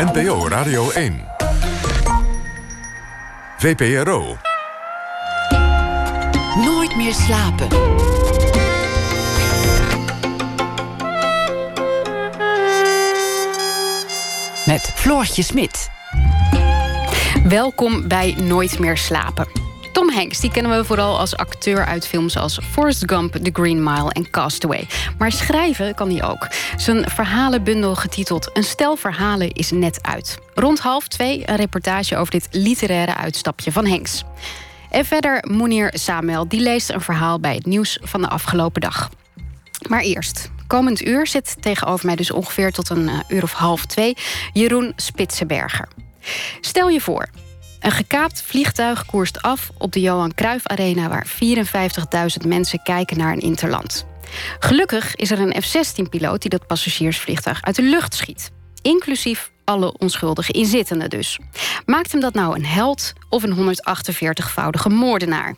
NPO Radio 1. VPRO. Nooit meer slapen. Met Floortje Smit. Welkom bij Nooit meer slapen. Tom Hanks, die kennen we vooral als acteur uit films als Forrest Gump, The Green Mile en Castaway. Maar schrijven kan hij ook. Zijn verhalenbundel getiteld Een stel verhalen is net uit. Rond half twee een reportage over dit literaire uitstapje van Hanks. En verder Moenier Samuel, die leest een verhaal bij het nieuws van de afgelopen dag. Maar eerst, komend uur zit tegenover mij dus ongeveer tot een eh, uur of half twee Jeroen Spitsenberger. Stel je voor, een gekaapt vliegtuig koerst af op de Johan Cruijff Arena... waar 54.000 mensen kijken naar een interland. Gelukkig is er een F-16-piloot die dat passagiersvliegtuig uit de lucht schiet. Inclusief alle onschuldige inzittenden dus. Maakt hem dat nou een held of een 148-voudige moordenaar?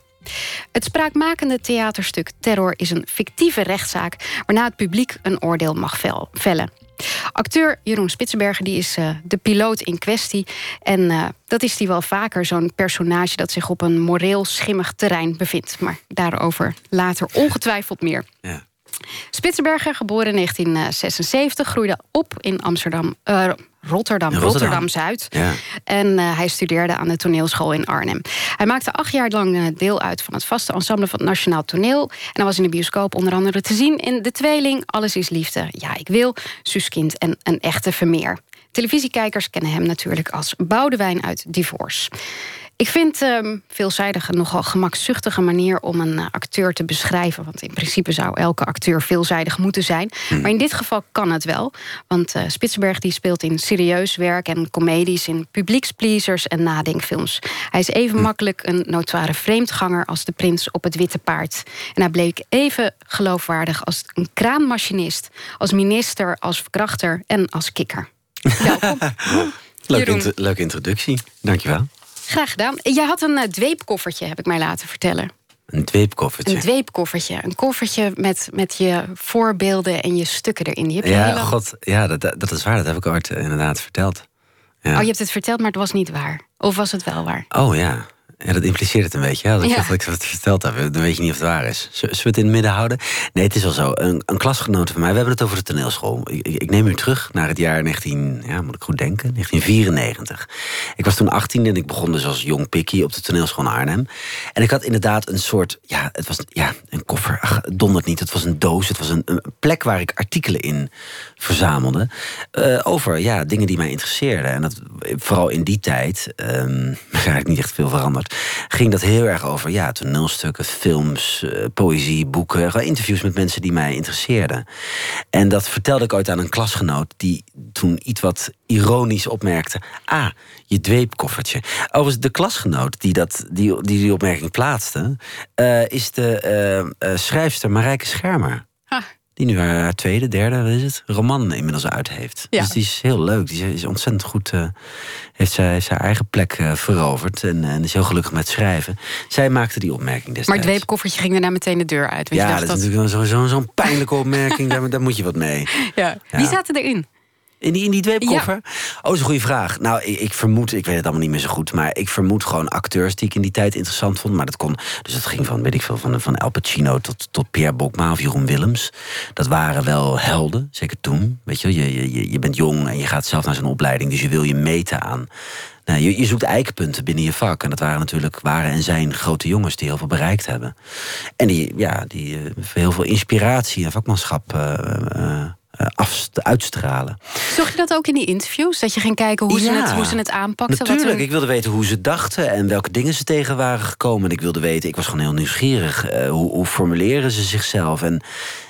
Het spraakmakende theaterstuk Terror is een fictieve rechtszaak... waarna het publiek een oordeel mag vellen. Acteur Jeroen Spitsenberger die is uh, de piloot in kwestie. En uh, dat is die wel vaker, zo'n personage dat zich op een moreel schimmig terrein bevindt. Maar daarover later ongetwijfeld meer. Ja. Spitsenberger, geboren in 1976, groeide op in Amsterdam, uh, Rotterdam, Rotterdam, Zuid. Ja. En uh, hij studeerde aan de toneelschool in Arnhem. Hij maakte acht jaar lang uh, deel uit van het vaste ensemble van het Nationaal Toneel. En hij was in de bioscoop onder andere te zien in De Tweeling, Alles is Liefde, Ja, ik wil, Suskind en Een Echte Vermeer. Televisiekijkers kennen hem natuurlijk als Boudewijn uit Divorce. Ik vind uh, veelzijdig een nogal gemakzuchtige manier om een uh, acteur te beschrijven. Want in principe zou elke acteur veelzijdig moeten zijn. Hmm. Maar in dit geval kan het wel. Want uh, Spitsberg die speelt in serieus werk en comedies, in publiekspleasers en nadenkfilms. Hij is even hmm. makkelijk een notoire vreemdganger als de prins op het witte paard. En hij bleek even geloofwaardig als een kraanmachinist, als minister, als verkrachter en als kikker. Welkom. Leuke, leuke introductie, dankjewel. Graag gedaan. Jij had een uh, dweepkoffertje, heb ik mij laten vertellen. Een dweepkoffertje? Een dweepkoffertje. Een koffertje met, met je voorbeelden en je stukken erin. Die heb je ja, god, ja dat, dat is waar. Dat heb ik ooit eh, inderdaad verteld. Ja. Oh, je hebt het verteld, maar het was niet waar. Of was het wel waar? Oh ja. Ja, dat impliceert het een beetje. Ja, dat ja. ik het verteld heb, dan weet je niet of het waar is. Zullen we het in het midden houden? Nee, het is wel zo. Een, een klasgenote van mij, we hebben het over de toneelschool. Ik, ik, neem u terug naar het jaar 19, ja, moet ik goed denken, 1994. Ik was toen 18 en ik begon dus als jong pikkie op de toneelschool in Arnhem. En ik had inderdaad een soort, ja, het was ja, een koffer. Ach, het dondert niet. Het was een doos. Het was een, een plek waar ik artikelen in verzamelde. Uh, over ja, dingen die mij interesseerden. En dat, vooral in die tijd, um, eigenlijk niet echt veel veranderd ging dat heel erg over ja, toneelstukken, films, uh, poëzie, boeken. Interviews met mensen die mij interesseerden. En dat vertelde ik ooit aan een klasgenoot die toen iets wat ironisch opmerkte. Ah, je dweepkoffertje. Overigens, de klasgenoot die dat, die, die, die opmerking plaatste, uh, is de uh, schrijfster Marijke Schermer. Ah. Die nu haar tweede, derde, wat is het? Roman inmiddels uit heeft. Ja. Dus die is heel leuk. Die is ontzettend goed. Uh, heeft zij heeft haar eigen plek uh, veroverd. En, en, is heel gelukkig met schrijven. Zij maakte die opmerking destijds. Maar het weepkoffertje ging daarna meteen de deur uit. ja, dat, is natuurlijk zo'n zo, zo pijnlijke opmerking. daar, daar, moet je wat mee. Ja. Wie zaten erin? In die, in die dweepkoffer? Oh, dat is een goede vraag. Nou, ik, ik, vermoed, ik weet het allemaal niet meer zo goed... maar ik vermoed gewoon acteurs die ik in die tijd interessant vond. Maar dat kon, dus dat ging van, weet ik veel, van, van Al Pacino tot, tot Pierre Bokma of Jeroen Willems. Dat waren wel helden, zeker toen. Weet je, je, je, je bent jong en je gaat zelf naar zo'n opleiding... dus je wil je meten aan... Nou, je, je zoekt eikpunten binnen je vak. En dat waren natuurlijk waren en zijn grote jongens die heel veel bereikt hebben. En die, ja, die uh, heel veel inspiratie en vakmanschap... Uh, uh, af, uitstralen. Zag je dat ook in die interviews? Dat je ging kijken hoe, ze, het, hoe ze het aanpakten? Natuurlijk, ik wilde weten hoe ze dachten en welke dingen ze tegen waren gekomen. En ik wilde weten, ik was gewoon heel nieuwsgierig. Uh, hoe, hoe, formuleren ze zichzelf? En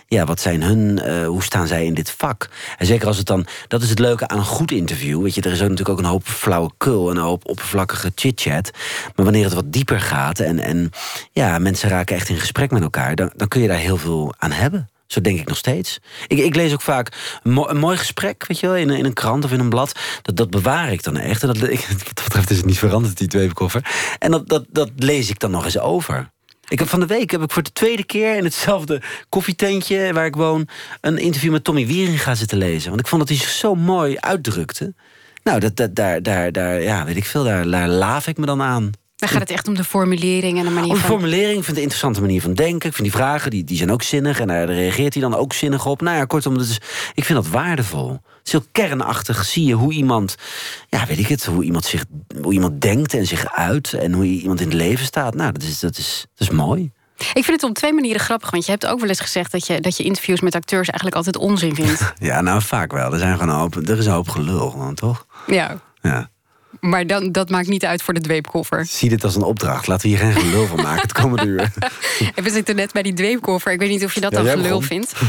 ja, wat zijn hun, uh, hoe staan zij in dit vak? En zeker als het dan, dat is het leuke aan een goed interview. Weet je, er is ook natuurlijk ook een hoop flauwekul en een hoop oppervlakkige chit-chat. Maar wanneer het wat dieper gaat en, en ja, mensen raken echt in gesprek met elkaar, dan, dan kun je daar heel veel aan hebben. Zo denk ik nog steeds. Ik, ik lees ook vaak een, mooi gesprek, weet je wel, in, in een krant of in een blad. Dat, dat bewaar ik dan echt. En dat, ik, wat betreft is het niet veranderd, die dweepkoffer. En dat, dat, dat lees ik dan nog eens over. Ik heb van de week heb ik voor de tweede keer in hetzelfde koffietentje waar ik woon... een interview met Tommy Wiering gaan zitten lezen. Want ik vond dat hij zich zo mooi uitdrukte. Nou, dat, dat, daar, daar, daar, ja, weet ik veel, daar, daar laaf ik me dan aan. Dan gaat het echt om de formulering en de manier Om de van... formulering, ik vind een interessante manier van denken. Ik vind die vragen, die, die zijn ook zinnig. En daar reageert hij dan ook zinnig op. Nou ja, kortom, dat is, ik vind dat waardevol. Het is heel kernachtig. Zie je hoe iemand, ja, weet ik het, hoe iemand, zich, hoe iemand denkt en zich uit. En hoe iemand in het leven staat. Nou, dat is, dat is, dat is mooi. Ik vind het op twee manieren grappig. Want je hebt ook wel eens gezegd dat je, dat je interviews met acteurs eigenlijk altijd onzin vindt. Ja, nou vaak wel. Er, zijn gewoon een hoop, er is een hoop gelul, dan, toch? ja. Ja. Maar dan, dat maakt niet uit voor de dweepkoffer. Zie dit als een opdracht. Laten we hier geen gelul van maken het komende uur. We zitten net bij die dweepkoffer. Ik weet niet of je dat Ja, dan gelul begon. vindt.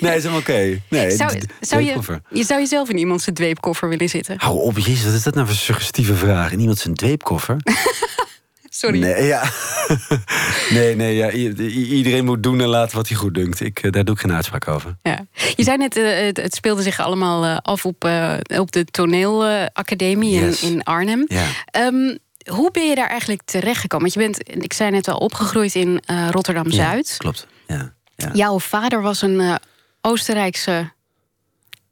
Nee, is helemaal oké. Nee, Zou, zou, je, je, zou je zelf in iemands dweepkoffer willen zitten? Hou op, jezus, wat is dat nou voor suggestieve vraag? In iemand zijn dweepkoffer? Sorry. Nee, ja. nee, nee, ja. iedereen moet doen en laten wat hij goed dunkt. Ik, eh, daar doe ik geen uitspraak over. Ja. Je zei net, eh, het, het speelde zich allemaal eh, af op, op de toneelacademie Yes. in, in Arnhem. Ja. Ehm, hoe ben je daar eigenlijk terechtgekomen? Want je bent, ik zei net al, opgegroeid in Rotterdam-Zuid. Ja, klopt. Ja, ja. Jouw vader was een Oostenrijkse...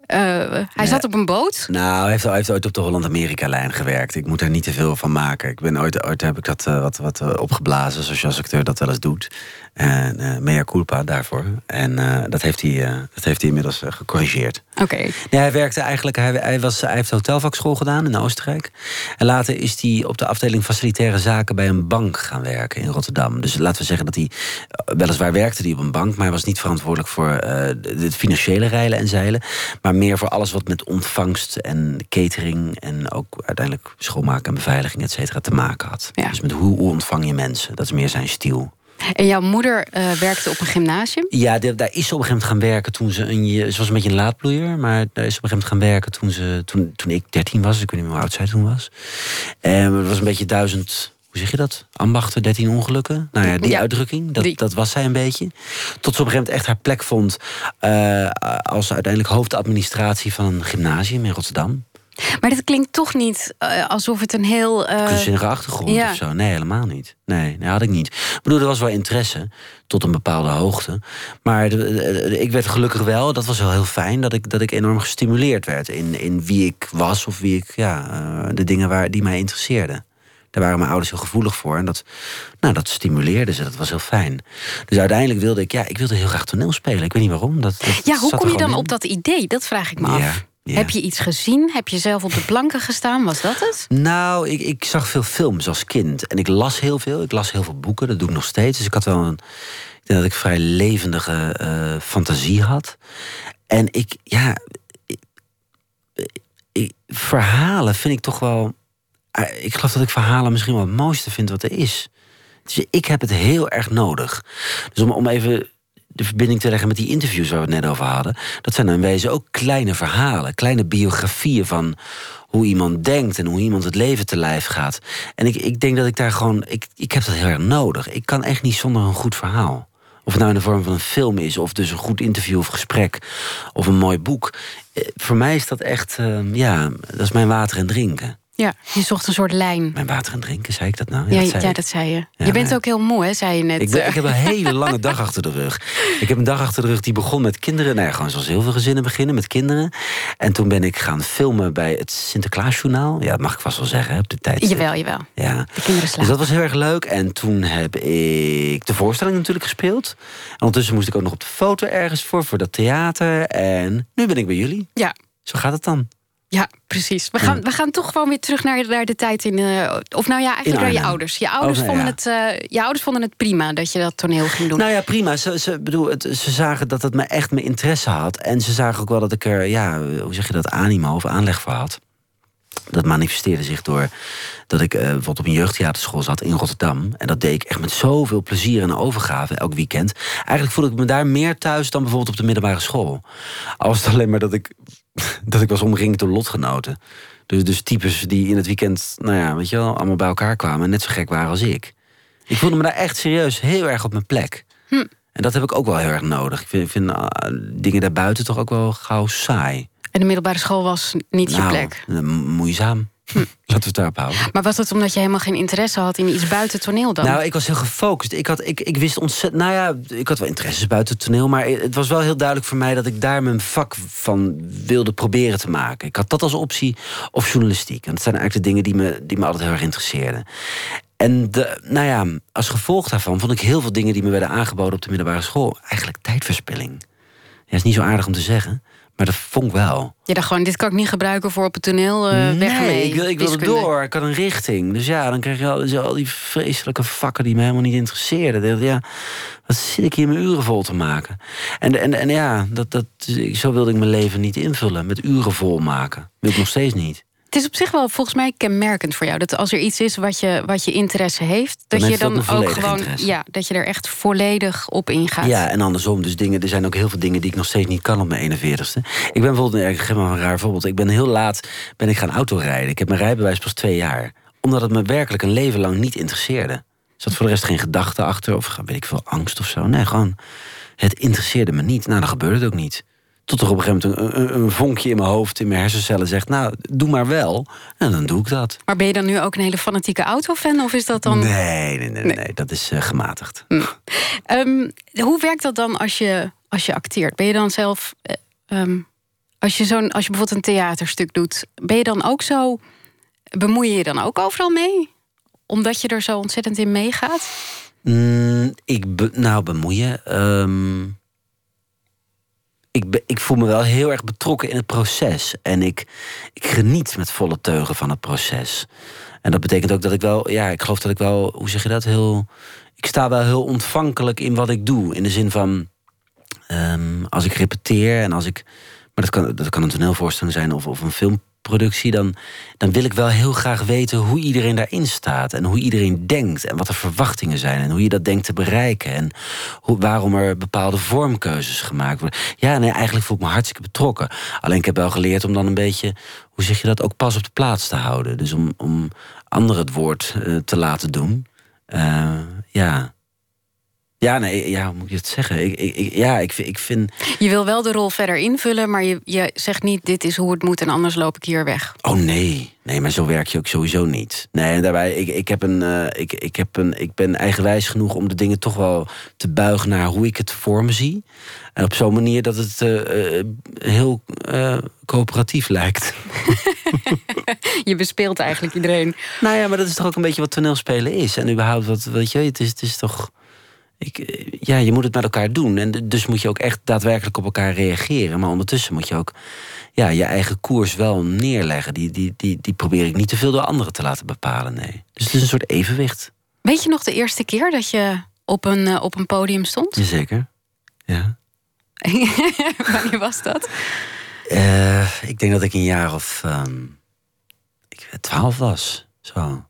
eh, hij zat op een boot. Nou, hij heeft, hij heeft ooit op de Holland-Amerika-lijn gewerkt. Ik moet er niet te veel van maken. Ik ben ooit, ooit heb ik dat eh, wat, wat eh, opgeblazen, zoals je als acteur dat wel eens doet. En eh mea culpa daarvoor. En eh, dat, heeft hij, eh, dat heeft hij inmiddels gecorrigeerd. Oké. Nee, hij werkte eigenlijk, hij, hij, was, hij heeft hotelvakschool gedaan in Oostenrijk. En later is hij op de afdeling facilitaire zaken bij een bank gaan werken in Rotterdam. Dus laten we zeggen dat hij, weliswaar werkte hij op een bank, maar hij was niet verantwoordelijk voor de, de financiële reilen en zeilen. Maar meer voor alles wat met ontvangst en catering en ook uiteindelijk schoonmaken en beveiliging, et cetera, te maken had. Ja. Dus met hoe, hoe ontvang je mensen? Dat is meer zijn stiel. En jouw moeder eh, werkte op een gymnasium. Ja, de- daar is ze op een gegeven moment gaan werken toen ze een Ze was een beetje een laadbloeier, maar daar is ze op een gegeven moment gaan werken toen, ze, toen, toen ik 13 was. Ik weet niet meer hoe oud zij toen was. En het was een beetje duizend. Hoe zeg je dat? Ambachten, 13 ongelukken. Nou ja, die Ja, uitdrukking, dat, die. dat was zij een beetje. Tot ze op een gegeven moment echt haar plek vond eh, als uiteindelijk hoofdadministratie van een gymnasium in Rotterdam. Maar dit klinkt toch niet eh, alsof het een heel... eh, Kunstzinnige achtergrond ja. of zo. Nee, helemaal niet. Nee, nee, had ik niet. Ik bedoel, er was wel interesse tot een bepaalde hoogte. Maar de- de- de- ik werd gelukkig wel, dat was wel heel fijn, dat ik, dat ik enorm gestimuleerd werd in, in wie ik was of wie ik, ja, eh, de dingen waar, die mij interesseerden. Daar waren mijn ouders heel gevoelig voor. En dat, nou, dat stimuleerde ze. Dat was heel fijn. Dus uiteindelijk wilde ik, ja, ik wilde heel graag toneel spelen. Ik weet niet waarom. Dat, dat ja, hoe kom je dan in. op dat idee? Dat vraag ik me af. Ja. Heb je iets gezien? Heb je zelf op de planken gestaan? Was dat het? Nou, ik, ik zag veel films als kind. En ik las heel veel. Ik las heel veel boeken. Dat doe ik nog steeds. Dus ik had wel een. Ik denk dat ik vrij levendige eh, fantasie had. En ik, ja. ik- ik- verhalen vind ik toch wel. eh, Ik geloof dat ik verhalen misschien wel het mooiste vind wat er is. Dus ik heb het heel erg nodig. Dus om, om even de verbinding te leggen met die interviews waar we het net over hadden. Dat zijn in wezen ook kleine verhalen, kleine biografieën van hoe iemand denkt en hoe iemand het leven te lijf gaat. En ik, ik denk dat ik daar gewoon. Ik, ik heb dat heel erg nodig. Ik kan echt niet zonder een goed verhaal. Of het nou in de vorm van een film is, of dus een goed interview of gesprek, of een mooi boek. Eh, Voor mij is dat echt, eh, ja, dat is mijn water en drinken. Ja, je zocht een soort lijn. Mijn water en drinken, zei ik dat nou? Ja, dat zei ja, dat zei je. Ja, je bent ook heel moe, hè, zei je net. Ik, ben, ik heb een hele lange dag achter de rug. Ik heb een dag achter de rug die begon met kinderen. Nou ja, gewoon zoals heel veel gezinnen beginnen, met kinderen. En toen ben ik gaan filmen bij het Sinterklaasjournaal. Ja, dat mag ik vast wel zeggen, hè, op de tijd. Jawel, jawel. Ja. De kinderen Dus slapen. dat was heel erg leuk. En toen heb ik de voorstelling natuurlijk gespeeld. En ondertussen moest ik ook nog op de foto ergens voor, voor dat theater. En nu ben ik bij jullie. Ja, Zo gaat het dan. Ja, precies. We gaan, we gaan toch gewoon weer terug naar, naar de tijd in... eh, of nou ja, eigenlijk naar je ouders. Je ouders, Oh, nee, vonden ja. het, eh, je ouders vonden het prima dat je dat toneel ging doen. Nou ja, prima. Ze, ze, bedoel, het, ze zagen dat het me echt mijn interesse had. En ze zagen ook wel dat ik er, ja, hoe zeg je dat, animo of aanleg voor had. Dat manifesteerde zich door dat ik eh, bijvoorbeeld op een jeugdtheaterschool zat in Rotterdam. En dat deed ik echt met zoveel plezier en overgave elk weekend. Eigenlijk voelde ik me daar meer thuis dan bijvoorbeeld op de middelbare school. Al was het alleen maar dat ik, dat ik was omringd door lotgenoten. Dus, dus types die in het weekend, nou ja, weet je wel, allemaal bij elkaar kwamen en net zo gek waren als ik. Ik voelde me daar echt serieus heel erg op mijn plek. En dat heb ik ook wel heel erg nodig. Ik vind, ah, dingen daarbuiten toch ook wel gauw saai. En de middelbare school was niet je Nou, plek. eh, moeizaam. Laten we het daarop houden. Maar was het omdat je helemaal geen interesse had in iets buiten toneel dan? Nou, ik was heel gefocust. Ik, had, ik, ik wist ontzettend. Nou ja, ik had wel interesses buiten toneel. Maar het was wel heel duidelijk voor mij dat ik daar mijn vak van wilde proberen te maken. Ik had dat als optie of journalistiek. En dat zijn eigenlijk de dingen die me, die me altijd heel erg interesseerden. En de, nou ja, als gevolg daarvan vond ik heel veel dingen die me werden aangeboden op de middelbare school eigenlijk tijdverspilling. Ja, is niet zo aardig om te zeggen. Maar dat vond ik wel. Je dacht gewoon, dit kan ik niet gebruiken voor op het toneel. Uh, weg nee, ik wil, ik wil door. Ik had een richting. Dus ja, dan krijg je al, al die vreselijke vakken die me helemaal niet interesseerden. Ja, wat zit ik hier mijn uren vol te maken? En, en, en ja, dat, dat, zo wilde ik mijn leven niet invullen. Met uren vol maken. Wil ik nog steeds niet. Het is op zich wel volgens mij kenmerkend voor jou. Dat als er iets is wat je, wat je interesse heeft, dat je dan ook gewoon. Ja, dat je er echt volledig op ingaat. Ja, en andersom. Dus dingen, er zijn ook heel veel dingen die ik nog steeds niet kan op mijn 41ste. Ik ben bijvoorbeeld, ik geef maar een raar voorbeeld. Ik ben heel laat ben ik gaan autorijden. Ik heb mijn rijbewijs pas twee jaar. Omdat het me werkelijk een leven lang niet interesseerde. Er zat voor de rest geen gedachte achter of weet ik veel, angst of zo. Nee, gewoon. Het interesseerde me niet. Nou, dan gebeurde het ook niet. Tot er op een gegeven moment een, een, vonkje in mijn hoofd, in mijn hersencellen zegt: Nou, doe maar wel. En dan doe ik dat. Maar ben je dan nu ook een hele fanatieke autofan? Of is dat dan. Nee, nee, nee, nee. dat is uh, gematigd. Hm. Ehm, hoe werkt dat dan als je, als je acteert? Ben je dan zelf. Uh, um, als, je zo'n, als je bijvoorbeeld een theaterstuk doet, ben je dan ook zo. Bemoei je je dan ook overal mee? Omdat je er zo ontzettend in meegaat? Mm, ik be, nou, bemoeien. Um, ik, ik voel me wel heel erg betrokken in het proces. En ik, ik geniet met volle teugen van het proces. En dat betekent ook dat ik wel, ja, ik geloof dat ik wel, hoe zeg je dat, heel. Ik sta wel heel ontvankelijk in wat ik doe. In de zin van, um, als ik repeteer en als ik. Maar dat kan, dat kan een toneelvoorstelling zijn of, of een film productie, dan, dan wil ik wel heel graag weten hoe iedereen daarin staat. En hoe iedereen denkt. En wat de verwachtingen zijn. En hoe je dat denkt te bereiken. En hoe, waarom er bepaalde vormkeuzes gemaakt worden. Ja, nee, eigenlijk voel ik me hartstikke betrokken. Alleen ik heb wel geleerd om dan een beetje, hoe zeg je dat, ook pas op de plaats te houden. Dus om, om anderen het woord uh, te laten doen. Uh, ja. Ja, nee, ja, hoe moet je het zeggen? Ik, ik, ja, ik, ik vind. Je wil wel de rol verder invullen, maar je, je zegt niet: dit is hoe het moet en anders loop ik hier weg. Oh nee, nee, maar zo werk je ook sowieso niet. Nee, en daarbij, ik, ik, heb een, uh, ik, ik, heb een, ik ben eigenwijs genoeg om de dingen toch wel te buigen naar hoe ik het voor me zie. En op zo'n manier dat het uh, uh, heel coöperatief lijkt. je bespeelt eigenlijk iedereen. Nou ja, maar dat is toch ook een beetje wat toneelspelen is. En überhaupt, wat, weet je, het is, het is toch ik, eh, ja, je moet het met elkaar doen. En dus moet je ook echt daadwerkelijk op elkaar reageren. Maar ondertussen moet je ook ja, je eigen koers wel neerleggen. Die, die, die, die probeer ik niet te veel door anderen te laten bepalen. Nee. Dus het is een soort evenwicht. Weet je nog de eerste keer dat je op een, uh, op een podium stond? Jazeker. Ja. Wanneer was dat? Uh, ik denk dat ik een jaar of um, ik, twaalf was. Zo.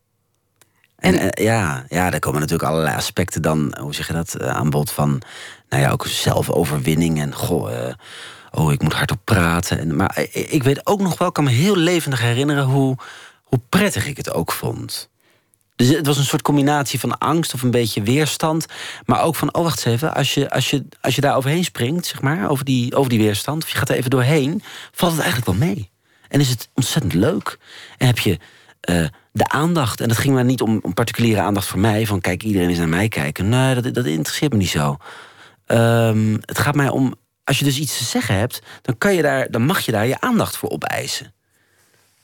En, en ja, ja, daar komen natuurlijk allerlei aspecten dan, hoe zeg je dat, eh, aan bod van, nou ja, ook zelfoverwinning en goh, oh, ik moet hardop praten. En, maar ik weet ook nog wel, kan me heel levendig herinneren hoe, hoe prettig ik het ook vond. Dus het was een soort combinatie van angst of een beetje weerstand. Maar ook van, oh wacht eens even, als je, als je, als je daar overheen springt, zeg maar, over die, over die weerstand, of je gaat er even doorheen, valt het eigenlijk wel mee. En is het ontzettend leuk. En heb je de aandacht. En dat ging maar niet om, om, particuliere aandacht voor mij. Van kijk, iedereen is naar mij kijken. Nee, dat, dat interesseert me niet zo. Um, het gaat mij om. Als je dus iets te zeggen hebt, dan, kan je daar, dan mag je daar je aandacht voor opeisen.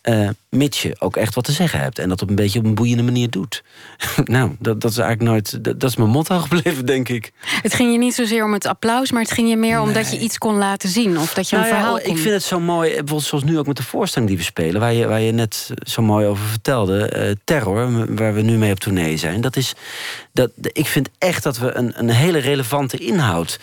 Uh, mits je ook echt wat te zeggen hebt. En dat op een beetje op een boeiende manier doet. nou, dat, dat is eigenlijk nooit. Dat, dat, is mijn motto gebleven, denk ik. Het ging je niet zozeer om het applaus, maar het ging je meer nee. omdat je iets kon laten zien. Of dat je nou een verhaal ja, kon... Ik vind het zo mooi, bijvoorbeeld zoals nu ook met de voorstelling die we spelen, waar je, waar je net zo mooi over vertelde. Uh, terror, waar we nu mee op tournee zijn. Dat is. Dat, ik vind echt dat we een, een hele relevante inhoud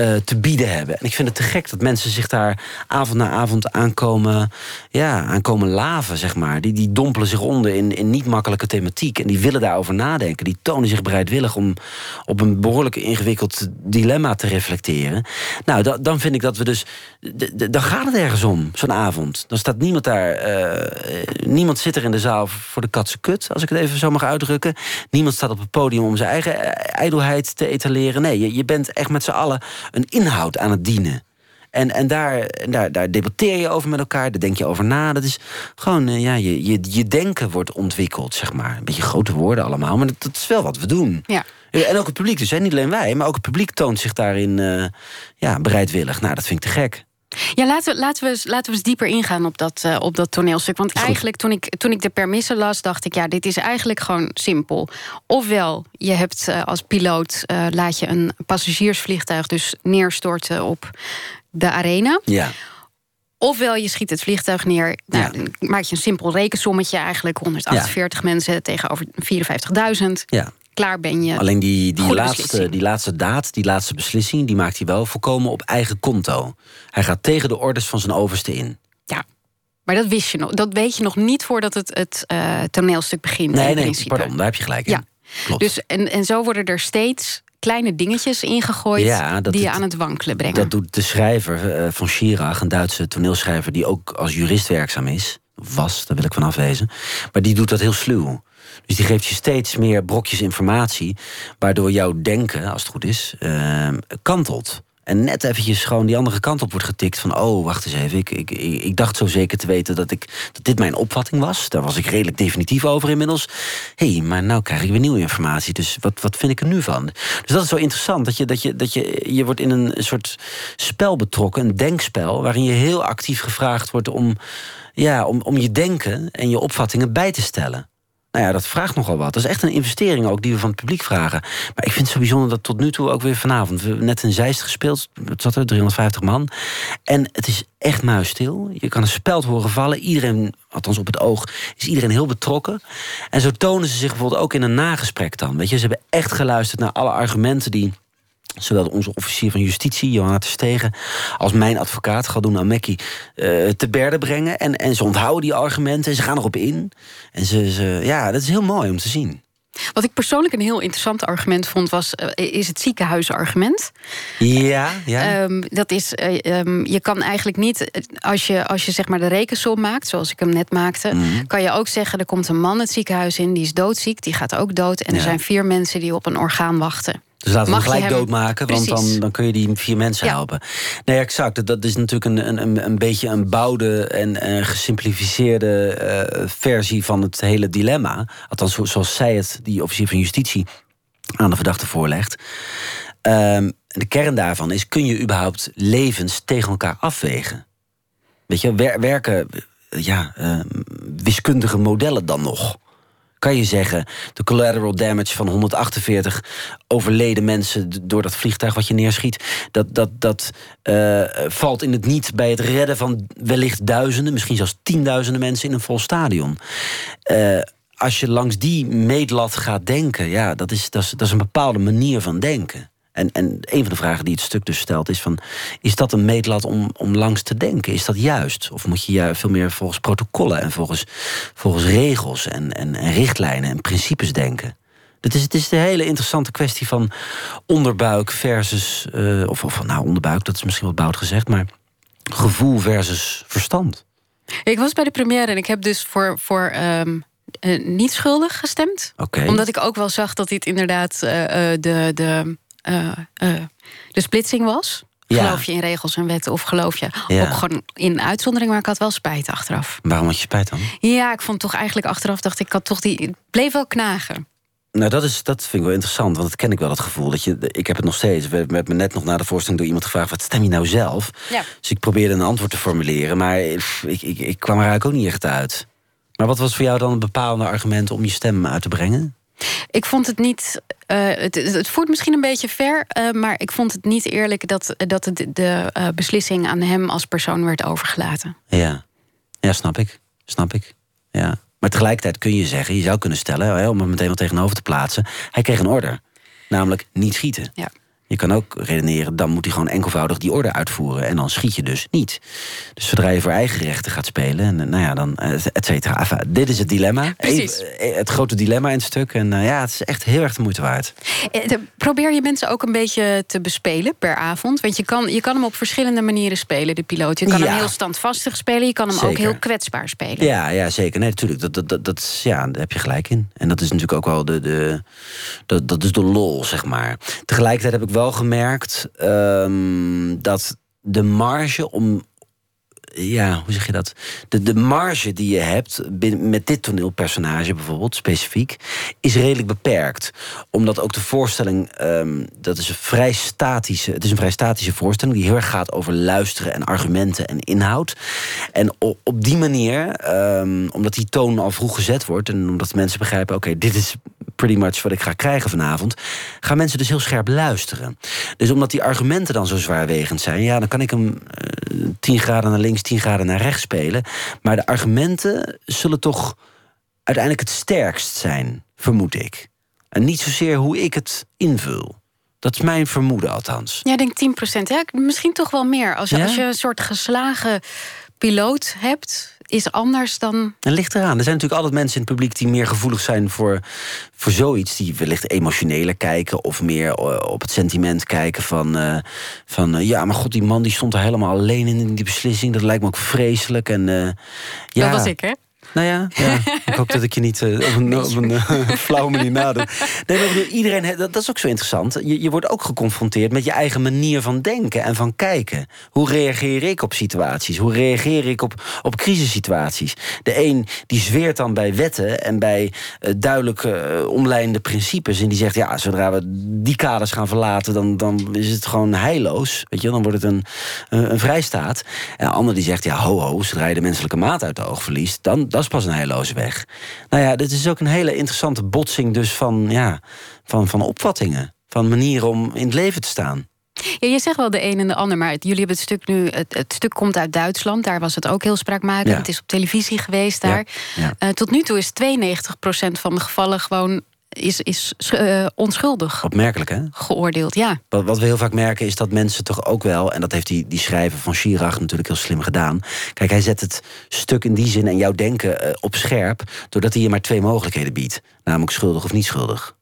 uh, te bieden hebben. En ik vind het te gek dat mensen zich daar avond na avond aankomen, ja, aankomen laven, zeg maar. Die, die dompelen zich onder in, in niet makkelijke thematiek. En die willen daarover nadenken. Die tonen zich bereidwillig om op een behoorlijk ingewikkeld dilemma te reflecteren. Nou, da, dan vind ik dat we dus. Dan gaat het ergens om, zo'n avond. Dan staat niemand daar. Uh, niemand zit er in de zaal voor de katse kut, als ik het even zo mag uitdrukken. Niemand staat op het podium om zijn eigen ijdelheid te etaleren. Nee, je, je bent echt met z'n allen een inhoud aan het dienen. En, en, daar, daar, daar debatteer je over met elkaar, daar denk je over na. Dat is gewoon, eh, ja, je, je, je denken wordt ontwikkeld, zeg maar. Een beetje grote woorden allemaal, maar dat, dat is wel wat we doen. Ja. En ook het publiek dus, hè? niet alleen wij, maar ook het publiek toont zich daarin uh, ja, bereidwillig. Nou, dat vind ik te gek. Ja, laten we, laten we, eens, laten we eens dieper ingaan op dat, uh, op dat toneelstuk. Want eigenlijk, toen ik, toen ik de permissen las, dacht ik... ja, dit is eigenlijk gewoon simpel. Ofwel, je hebt uh, als piloot... Uh, laat je een passagiersvliegtuig dus neerstorten op de arena... Ja. Ofwel je schiet het vliegtuig neer. Nou, ja. Dan maak je een simpel rekensommetje eigenlijk. 148 ja. mensen tegenover 54.000. Ja klaar ben je. Alleen die, die, laatste, die laatste daad, die laatste beslissing... die maakt hij wel volkomen op eigen konto. Hij gaat tegen de orders van zijn overste in. Ja, maar dat wist je nog. Dat weet je nog niet voordat het, het uh, toneelstuk begint. Nee, nee, principe. pardon, daar heb je gelijk in. Ja. Klopt. Dus, en, en zo worden er steeds kleine dingetjes ingegooid... Ja, die je het- aan het wankelen brengen. Dat doet de schrijver eh, van Schirach, een Duitse toneelschrijver... die ook als jurist werkzaam is. Was, daar wil ik van afwezen. Maar die doet dat heel sluw. Dus die geeft je steeds meer brokjes informatie... waardoor jouw denken, als het goed is, eh, kantelt. En net eventjes gewoon die andere kant op wordt getikt van... oh, wacht eens even, ik, ik, ik, dacht zo zeker te weten dat, ik, dat dit mijn opvatting was. Daar was ik redelijk definitief over inmiddels. Hé, hey, maar nou krijg ik weer nieuwe informatie. Dus wat, wat vind ik er nu van? Dus dat is zo interessant, dat je, dat je, dat je, je wordt in een soort spel betrokken... een denkspel, waarin je heel actief gevraagd wordt... om, ja, om, om je denken en je opvattingen bij te stellen. Nou ja, dat vraagt nogal wat. Dat is echt een investering ook die we van het publiek vragen. Maar ik vind het zo bijzonder dat tot nu toe ook weer vanavond... we hebben net in Zeist gespeeld, het zat er, 350 man. En het is echt muisstil. Je kan een speld horen vallen. Iedereen, althans op het oog, is iedereen heel betrokken. En zo tonen ze zich bijvoorbeeld ook in een nagesprek dan. Weet je, ze hebben echt geluisterd naar alle argumenten die... Zowel onze officier van justitie, Johanna Stegen, als mijn advocaat, Galdoen Amekki, uh, te berde brengen. En, en ze onthouden die argumenten en ze gaan erop in. En ze, ze, ja, dat is heel mooi om te zien. Wat ik persoonlijk een heel interessant argument vond, was, uh, is het ziekenhuisargument. Ja, ja. Um, dat is, uh, um, je kan eigenlijk niet, als je, als je zeg maar de rekensom maakt, zoals ik hem net maakte, Mhm. mm. kan je ook zeggen, er komt een man het ziekenhuis in, die is doodziek, die gaat ook dood. En ja. er zijn vier mensen die op een orgaan wachten. Dus laten we hem gelijk hem... doodmaken, want dan, dan kun je die vier mensen ja. helpen. Nee, exact. Dat, dat is natuurlijk een, een, een beetje een bouwde en, gesimplificeerde uh, versie van het hele dilemma. Althans, zoals zij het, die officier van justitie, aan de verdachte voorlegt. Um, de kern daarvan is: kun je überhaupt levens tegen elkaar afwegen? Weet je, wer, werken ja, uh, wiskundige modellen dan nog? Kan je zeggen, de collateral damage van 148 overleden mensen door dat vliegtuig wat je neerschiet, dat, dat, dat uh, valt in het niet bij het redden van wellicht duizenden, misschien zelfs tienduizenden mensen in een vol stadion. Uh, als je langs die meetlat gaat denken, ja, dat is, dat is, dat is een bepaalde manier van denken. En, en een van de vragen die het stuk dus stelt is van... is dat een meetlat om, om langs te denken? Is dat juist? Of moet je ja veel meer volgens protocollen... en volgens, volgens regels en, en, en richtlijnen en principes denken? Het is, het is de hele interessante kwestie van onderbuik versus... Uh, of, of nou, onderbuik, dat is misschien wat bout gezegd... maar gevoel versus verstand. Ik was bij de première en ik heb dus voor... voor um... Uh, niet schuldig gestemd. Okay. Omdat ik ook wel zag dat dit inderdaad uh, de, de, uh, de splitsing was. Ja. Geloof je in regels en wetten of geloof je ja. ook gewoon in uitzondering, maar ik had wel spijt achteraf. Waarom had je spijt dan? Ja, ik vond toch eigenlijk achteraf dacht ik, had toch die. Het bleef wel knagen. Nou, dat, is, dat vind ik wel interessant, want dat ken ik wel, dat gevoel. Dat je, ik heb het nog steeds. We hebben me net nog na de voorstelling door iemand gevraagd... wat stem je nou zelf? Ja. Dus ik probeerde een antwoord te formuleren... maar ik, ik, ik, ik kwam er eigenlijk ook niet echt uit. Maar wat was voor jou dan een bepaalde argument om je stem uit te brengen? Ik vond het niet. Uh, het, het, voert misschien een beetje ver, uh, maar ik vond het niet eerlijk dat, dat de, de uh, beslissing aan hem als persoon werd overgelaten. Ja, ja snap ik. Snap ik. Ja. Maar tegelijkertijd kun je zeggen, je zou kunnen stellen, om het meteen wel tegenover te plaatsen, hij kreeg een order. Namelijk niet schieten. Ja. Je kan ook redeneren, dan moet hij gewoon enkelvoudig die orde uitvoeren. En dan schiet je dus niet. Dus zodra je voor eigen rechten gaat spelen, en, nou ja, dan et cetera. Enfin, dit is het dilemma. Precies. Even, het grote dilemma in het stuk. En uh, ja, het is echt heel erg de moeite waard. Probeer je mensen ook een beetje te bespelen per avond. Want je kan, je kan hem op verschillende manieren spelen, de piloot. Je kan ja. hem heel standvastig spelen. Je kan hem zeker. ook heel kwetsbaar spelen. Ja, ja zeker. Nee, natuurlijk. Dat, dat, dat, dat, ja, daar heb je gelijk in. En dat is natuurlijk ook wel de, de, dat, dat is de lol, zeg maar. Tegelijkertijd heb ik wel gemerkt um, dat de marge om ja, hoe zeg je dat? De, de marge die je hebt met dit toneelpersonage bijvoorbeeld, specifiek, is redelijk beperkt. Omdat ook de voorstelling, ehm, dat is een vrij statische, het is een vrij statische voorstelling die heel erg gaat over luisteren en argumenten en inhoud. En op, op die manier, ehm, omdat die toon al vroeg gezet wordt en omdat mensen begrijpen, oké, dit is pretty much wat ik ga krijgen vanavond, gaan mensen dus heel scherp luisteren. Dus omdat die argumenten dan zo zwaarwegend zijn, ja, dan kan ik hem uh, 10 graden naar links, 10 graden naar rechts spelen. Maar de argumenten zullen toch uiteindelijk het sterkst zijn, vermoed ik. En niet zozeer hoe ik het invul. Dat is mijn vermoeden althans. Ja, ik denk 10 procent. Ja, misschien toch wel meer. Als je, als je een soort geslagen piloot hebt, is anders dan. Het ligt eraan. Er zijn natuurlijk altijd mensen in het publiek die meer gevoelig zijn voor, voor zoiets. Die wellicht emotioneler kijken of meer eh, op het sentiment kijken van. Uh, van uh, ja, maar god, die man die stond er helemaal alleen in die beslissing. Dat lijkt me ook vreselijk. En, ja, dat was ik, hè? Nou ja, ja, ik hoop dat ik je niet uh, op een, op een uh, flauwe manier nadenk. Nee, maar bedoel, iedereen, dat, dat, is ook zo interessant. Je, je wordt ook geconfronteerd met je eigen manier van denken en van kijken. Hoe reageer ik op situaties? Hoe reageer ik op, op crisissituaties? De een die zweert dan bij wetten en bij uh, duidelijk omlijnde principes. En die zegt, ja, zodra we die kaders gaan verlaten... dan, dan is het gewoon heilloos. Weet je, dan wordt het een, een, een vrijstaat. En een ander die zegt, ja, ho, ho, zodra je de menselijke maat uit de oog verliest... dan dat is pas een heilloze weg. Nou ja, dit is ook een hele interessante botsing dus van, ja, van, van opvattingen. Van manieren om in het leven te staan. Ja, je zegt wel de een en de ander, maar jullie hebben het stuk nu. Het, het stuk komt uit Duitsland, daar was het ook heel spraakmakend. Het is op televisie geweest daar. Uh, tot nu toe is 92% van de gevallen gewoon is, is uh, onschuldig. Opmerkelijk, hè? Geoordeeld, ja. Wat, wat, we heel vaak merken is dat mensen toch ook wel... en dat heeft die, die schrijver van Schirach natuurlijk heel slim gedaan... kijk, hij zet het stuk in die zin en jouw denken uh, op scherp... doordat hij je maar twee mogelijkheden biedt. Namelijk schuldig of niet schuldig.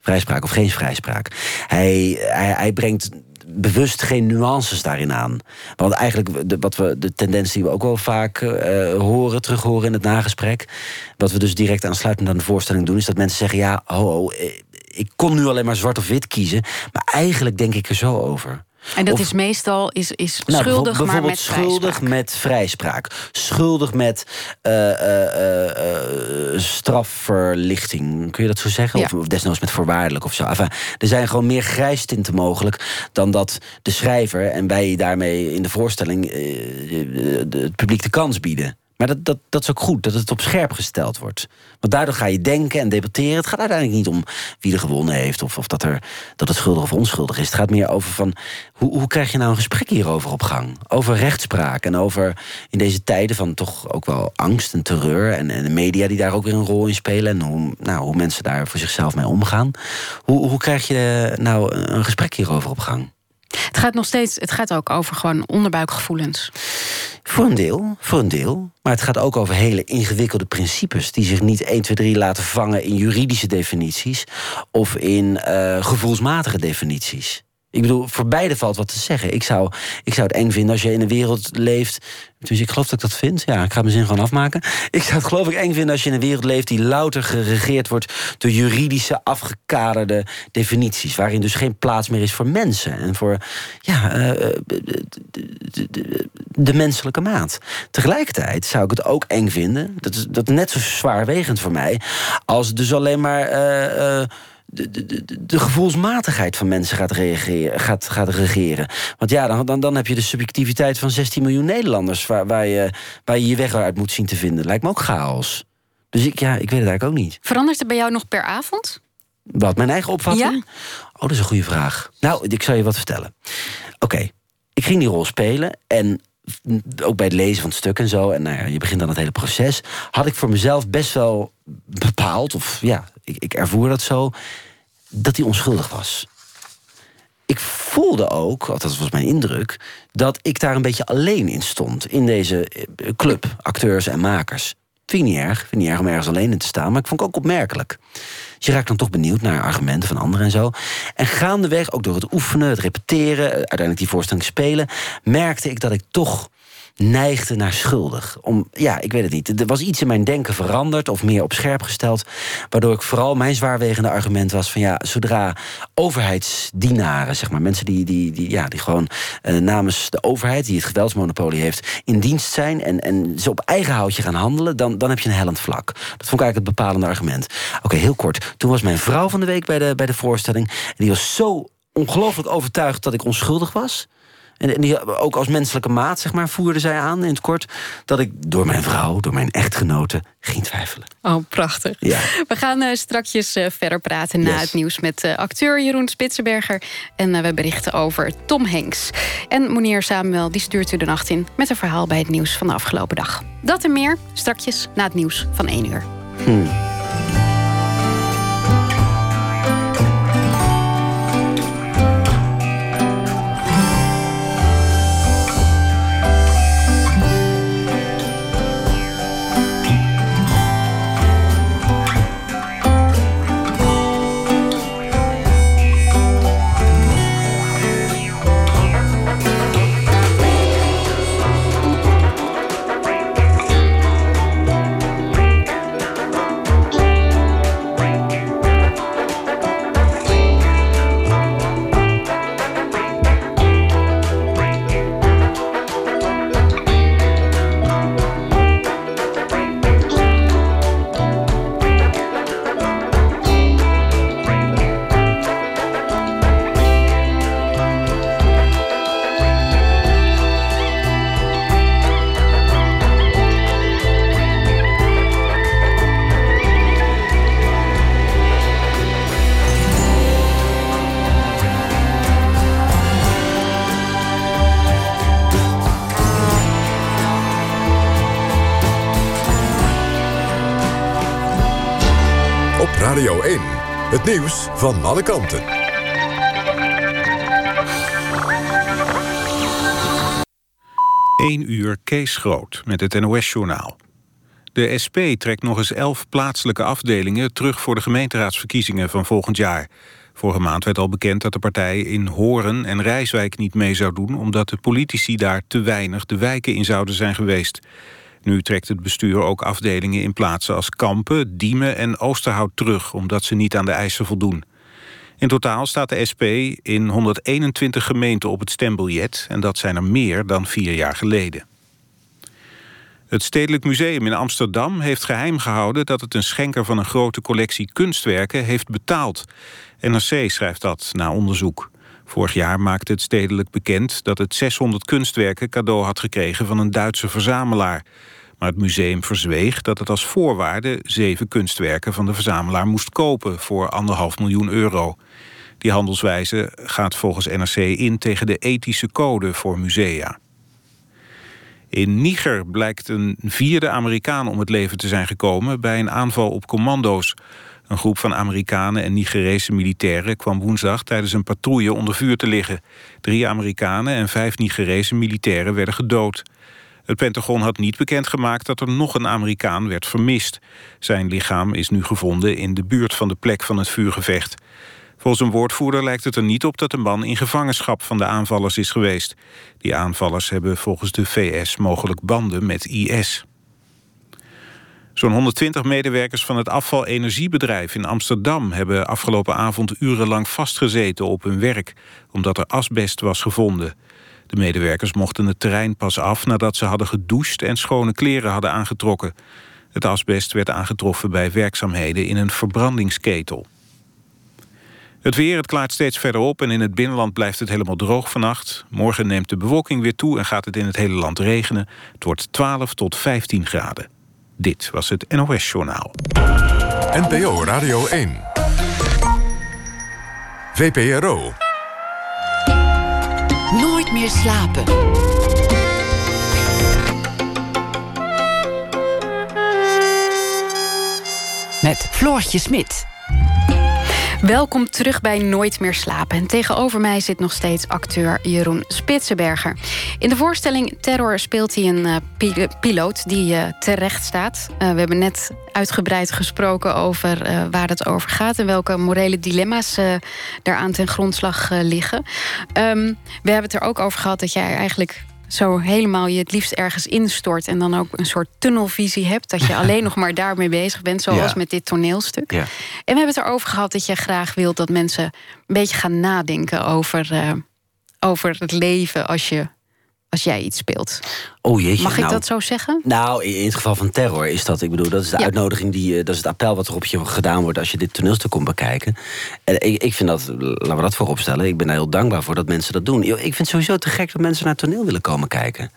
Vrijspraak of geen vrijspraak. Hij, hij, hij brengt bewust geen nuances daarin aan. Want eigenlijk, de, wat we, de tendens die we ook wel vaak uh, horen, terug horen in het nagesprek. Wat we dus direct aansluitend aan de voorstelling doen, is dat mensen zeggen: ja, ho, ho eh, ik kon nu alleen maar zwart of wit kiezen. Maar eigenlijk denk ik er zo over. En dat is meestal is, is nou, schuldig, maar met schuldig met vrijspraak. Schuldig met uh, uh, uh, strafverlichting. Kun je dat zo zeggen? Ja. Of, desnoods met voorwaardelijk of zo. Enfin, er zijn gewoon meer grijstinten mogelijk dan dat de schrijver en wij daarmee in de voorstelling het publiek de kans bieden. Maar dat, dat, dat is ook goed, dat het op scherp gesteld wordt. Want daardoor ga je denken en debatteren. Het gaat uiteindelijk niet om wie er gewonnen heeft... of, of dat, er, dat het schuldig of onschuldig is. Het gaat meer over van... Hoe, hoe krijg je nou een gesprek hierover op gang? Over rechtspraak en over in deze tijden van toch ook wel angst en terreur... en, en de media die daar ook weer een rol in spelen... en hoe, nou, hoe mensen daar voor zichzelf mee omgaan. Hoe, hoe krijg je nou een gesprek hierover op gang? Het gaat nog steeds, het gaat ook over gewoon onderbuikgevoelens. Voor een deel, voor een deel. Maar het gaat ook over hele ingewikkelde principes... die zich niet 1, 2, 3 laten vangen in juridische definities... of in uh, gevoelsmatige definities. Ik bedoel, voor beide valt wat te zeggen. Ik zou, ik zou het eng vinden als je in een wereld leeft. Dus ik geloof dat ik dat vind. Ja, ik ga mijn zin gewoon afmaken. Ik zou het geloof ik eng vinden als je in een wereld leeft die louter geregeerd wordt door juridische afgekaderde definities. Waarin dus geen plaats meer is voor mensen en voor ja, uh, de, de, menselijke maat. Tegelijkertijd zou ik het ook eng vinden. Dat is, dat net zo zwaarwegend voor mij. Als dus alleen maar. Uh, de, de, de, gevoelsmatigheid van mensen gaat, reageren, gaat, gaat regeren. Want ja, dan, dan, dan heb je de subjectiviteit van 16 miljoen Nederlanders... waar, waar, je, waar je je weg uit moet zien te vinden. Lijkt me ook chaos. Dus ik, ja, ik weet het eigenlijk ook niet. Verandert het bij jou nog per avond? Wat, mijn eigen opvatting? Oh, dat is een goede vraag. Nou, ik zal je wat vertellen. Oké, ik ging die rol spelen en ook bij het lezen van het stuk en zo, en nou ja, je begint dan het hele proces, had ik voor mezelf best wel bepaald, of ja, ik, ik ervoer dat zo, dat hij onschuldig was. Ik voelde ook, dat was mijn indruk, dat ik daar een beetje alleen in stond. In deze eh, club, acteurs en makers. Vind ik niet erg. Vind niet erg om ergens alleen in te staan. Maar ik vond het ook opmerkelijk. Dus je raakt dan toch benieuwd naar argumenten van anderen en zo. En gaandeweg, ook door het oefenen, het repeteren... uiteindelijk die voorstelling spelen... merkte ik dat ik toch neigde naar schuldig. Om, ja, ik weet het niet. Er was iets in mijn denken veranderd of meer op scherp gesteld. Waardoor ik vooral mijn zwaarwegende argument was van ja, zodra overheidsdienaren, zeg maar, mensen die, die, die, ja, die gewoon uh, namens de overheid, die het geweldsmonopolie heeft, in dienst zijn en, en ze op eigen houtje gaan handelen, dan, dan heb je een hellend vlak. Dat vond ik eigenlijk het bepalende argument. Oké, heel kort. Toen was mijn vrouw van de week bij de, bij de voorstelling. En die was zo ongelooflijk overtuigd dat ik onschuldig was. En die, ook als menselijke maat, zeg maar, voerde zij aan in het kort... dat ik door mijn vrouw, door mijn echtgenoten, ging twijfelen. Oh, prachtig. Ja. We gaan uh, strakjes uh, verder praten na het nieuws... met uh, acteur Jeroen Spitsenberger. En we berichten over Tom Hanks. En meneer Samuel, die stuurt u de nacht in... met een verhaal bij het nieuws van de afgelopen dag. Dat en meer, strakjes na het nieuws van 1 uur. Hmm. Nieuws van alle kanten. 1 uur Kees Groot met het NOS-journaal. De SP trekt nog eens elf plaatselijke afdelingen terug voor de gemeenteraadsverkiezingen van volgend jaar. Vorige maand werd al bekend dat de partij in Horen en Rijswijk niet mee zou doen... omdat de politici daar te weinig de wijken in zouden zijn geweest. Nu trekt het bestuur ook afdelingen in plaatsen als Kampen, Diemen en Oosterhout terug... omdat ze niet aan de eisen voldoen. In totaal staat de SP in 121 gemeenten op het stembiljet... en dat zijn er meer dan vier jaar geleden. Het Stedelijk Museum in Amsterdam heeft geheim gehouden... dat het een schenker van een grote collectie kunstwerken heeft betaald. NRC schrijft dat na onderzoek. Vorig jaar maakte het Stedelijk bekend dat het 600 kunstwerken cadeau had gekregen van een Duitse verzamelaar. Maar het museum verzweeg dat het als voorwaarde zeven kunstwerken van de verzamelaar moest kopen voor anderhalf miljoen euro. Die handelswijze gaat volgens NRC in tegen de ethische code voor musea. In Niger blijkt een vierde Amerikaan om het leven te zijn gekomen bij een aanval op commando's. Een groep van Amerikanen en Nigerese militairen kwam woensdag tijdens een patrouille onder vuur te liggen. Drie Amerikanen en vijf Nigerese militairen werden gedood. Het Pentagon had niet bekendgemaakt dat er nog een Amerikaan werd vermist. Zijn lichaam is nu gevonden in de buurt van de plek van het vuurgevecht. Volgens een woordvoerder lijkt het er niet op dat de man in gevangenschap van de aanvallers is geweest. Die aanvallers hebben volgens de VS mogelijk banden met IS. Zo'n 120 medewerkers van het afvalenergiebedrijf in Amsterdam... hebben afgelopen avond urenlang vastgezeten op hun werk... omdat er asbest was gevonden. De medewerkers mochten het terrein pas af nadat ze hadden gedoucht... en schone kleren hadden aangetrokken. Het asbest werd aangetroffen bij werkzaamheden in een verbrandingsketel. Het weer, het klaart steeds verder op en in het binnenland blijft het helemaal droog vannacht. Morgen neemt de bewolking weer toe en gaat het in het hele land regenen. Het wordt 12 tot 15 graden. Dit was het NOS Journaal. NPO Radio 1. VPRO. Nooit meer slapen. Met Floortje Smit. Welkom terug bij Nooit meer slapen. En tegenover mij zit nog steeds acteur Jeroen Spitsenberger. In de voorstelling Terror speelt hij een uh, piloot die uh, terecht staat. We hebben net uitgebreid gesproken over waar het over gaat... en welke morele dilemma's daaraan ten grondslag liggen. Um, we hebben het er ook over gehad dat jij eigenlijk zo helemaal je het liefst ergens instort... en dan ook een soort tunnelvisie hebt... dat je alleen nog maar daarmee bezig bent, zoals met dit toneelstuk. Ja. En we hebben het erover gehad dat je graag wilt... dat mensen een beetje gaan nadenken over, uh, over het leven... als je als jij iets speelt. Oh jeetje. Mag ik nou, dat zo zeggen? Nou, in het geval van terror is dat. Ik bedoel, dat is de uitnodiging die. Eh, dat is het appel wat er op je gedaan wordt als je dit toneelstuk komt bekijken. En ik, ik vind dat, laten we dat voorop stellen. Ik ben daar heel dankbaar voor dat mensen dat doen. Ik vind het sowieso te gek dat mensen naar toneel willen komen kijken.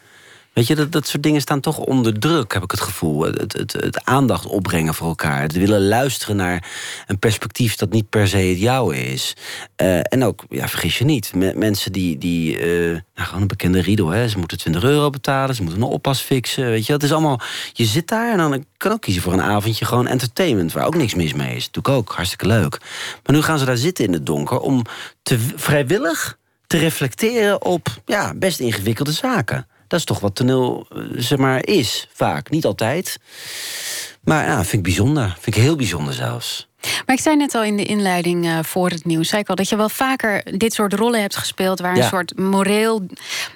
Weet je, dat, dat soort dingen staan toch onder druk, heb ik het gevoel. Het, het, het aandacht opbrengen voor elkaar. Het willen luisteren naar een perspectief dat niet per se het jouwe is. Uh, en ook, ja, vergis je niet, mensen die, die uh, nou, gewoon een bekende riedel, hè, ze moeten 20 euro betalen, ze moeten een oppas fixen. Weet je, het is allemaal, je zit daar en dan kan ook kiezen voor een avondje gewoon entertainment, waar ook niks mis mee is. Doe ik ook, hartstikke leuk. Maar nu gaan ze daar zitten in het donker om te, vrijwillig te reflecteren op ja, best ingewikkelde zaken. Dat is toch wat toneel eh, zeg maar, is, vaak. Niet altijd. Maar ja, vind ik bijzonder. Vind ik heel bijzonder zelfs. Maar ik zei net al in de inleiding uh, voor het nieuws, zei ik al dat je wel vaker dit soort rollen hebt gespeeld waar een soort moreel.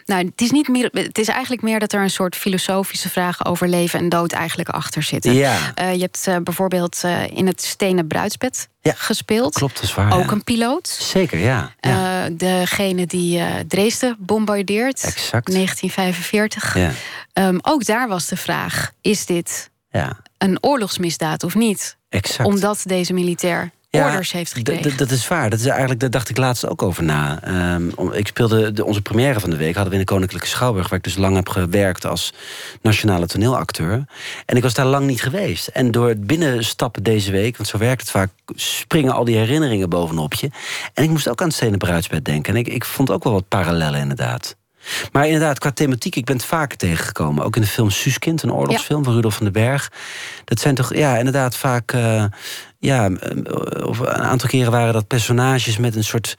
Nou, het is niet meer. Het is eigenlijk meer dat er een soort filosofische vragen over leven en dood eigenlijk achter zitten. Ja. Uh, je hebt uh, bijvoorbeeld in het Stenen Bruidsbed ja, gespeeld. Klopt, dat is waar. Ook een piloot. Zeker, ja. ja. degene die Dresden bombardeert. Exact. 1945. Ja. Um, ook daar was de vraag: is dit ja. een oorlogsmisdaad of niet? Exact. Omdat deze militair orders heeft gekregen. Dat is waar. Dat is eigenlijk, daar dacht ik laatst ook over na. Um, ik speelde de, onze première van de week, hadden we in de Koninklijke Schouwburg, waar ik dus lang heb gewerkt als nationale toneelacteur. En ik was daar lang niet geweest. En door het binnenstappen deze week, want zo werkt het vaak, springen al die herinneringen bovenop je. En ik moest ook aan het Stenen Bruidsbed denken. En ik, ik vond ook wel wat parallellen, inderdaad. Maar inderdaad, qua thematiek, ik ben het vaker tegengekomen. Ook in de film Suskind, een oorlogsfilm van Rudolf van den Berg. Dat zijn toch, ja, inderdaad vaak... Uh, ja, of een aantal keren waren dat personages met een soort...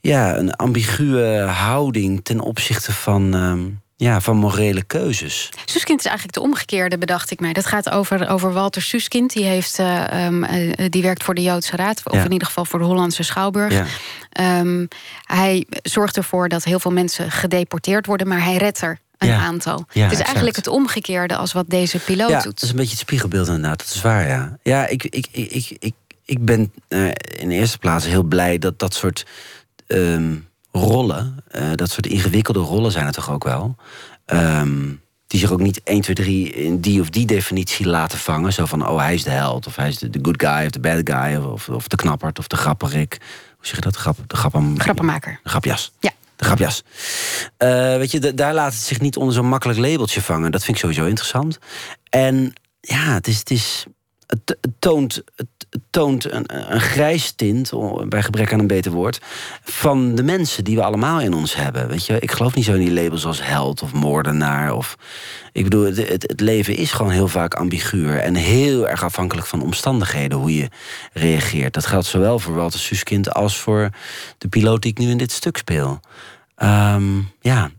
ja, een ambiguë houding ten opzichte van... Uh, ja, van morele keuzes. Suskind is eigenlijk de omgekeerde, bedacht ik mij. Dat gaat over, over Walter Suskind. Die, heeft, uh, um, uh, die werkt voor de Joodse Raad. Of in ieder geval voor de Hollandse Schouwburg. Ja. Um, hij zorgt ervoor dat heel veel mensen gedeporteerd worden. Maar hij redt er een aantal. Ja, het is eigenlijk het omgekeerde als wat deze piloot ja, doet. Dat is een beetje het spiegelbeeld inderdaad. Dat is waar, ja. Ja, ik, ik, ik, ik, ik, ik ben uh, in de eerste plaats heel blij dat dat soort... Um, rollen, uh, dat soort ingewikkelde rollen zijn het toch ook wel. Um, die zich ook niet 1, 2, 3 in die of die definitie laten vangen. Zo van, oh, hij is de held, of hij is de, good guy, of de bad guy, of, of de knappert, of de grapperik. Hoe zeg je dat? De, grap, de grappam, grappenmaker. De grapjas. Ja. De grapjas. Uh, weet je, daar laat het zich niet onder zo'n makkelijk labeltje vangen. Dat vind ik sowieso interessant. En ja, het is, het is het, toont, het, toont een, een grijs tint, bij gebrek aan een beter woord, van de mensen die we allemaal in ons hebben. Weet je, ik geloof niet zo in die labels als held of moordenaar. Of, ik bedoel, het, het, leven is gewoon heel vaak ambiguur en heel erg afhankelijk van omstandigheden hoe je reageert. Dat geldt zowel voor Walter Suskind als voor de piloot die ik nu in dit stuk speel. Um, ja.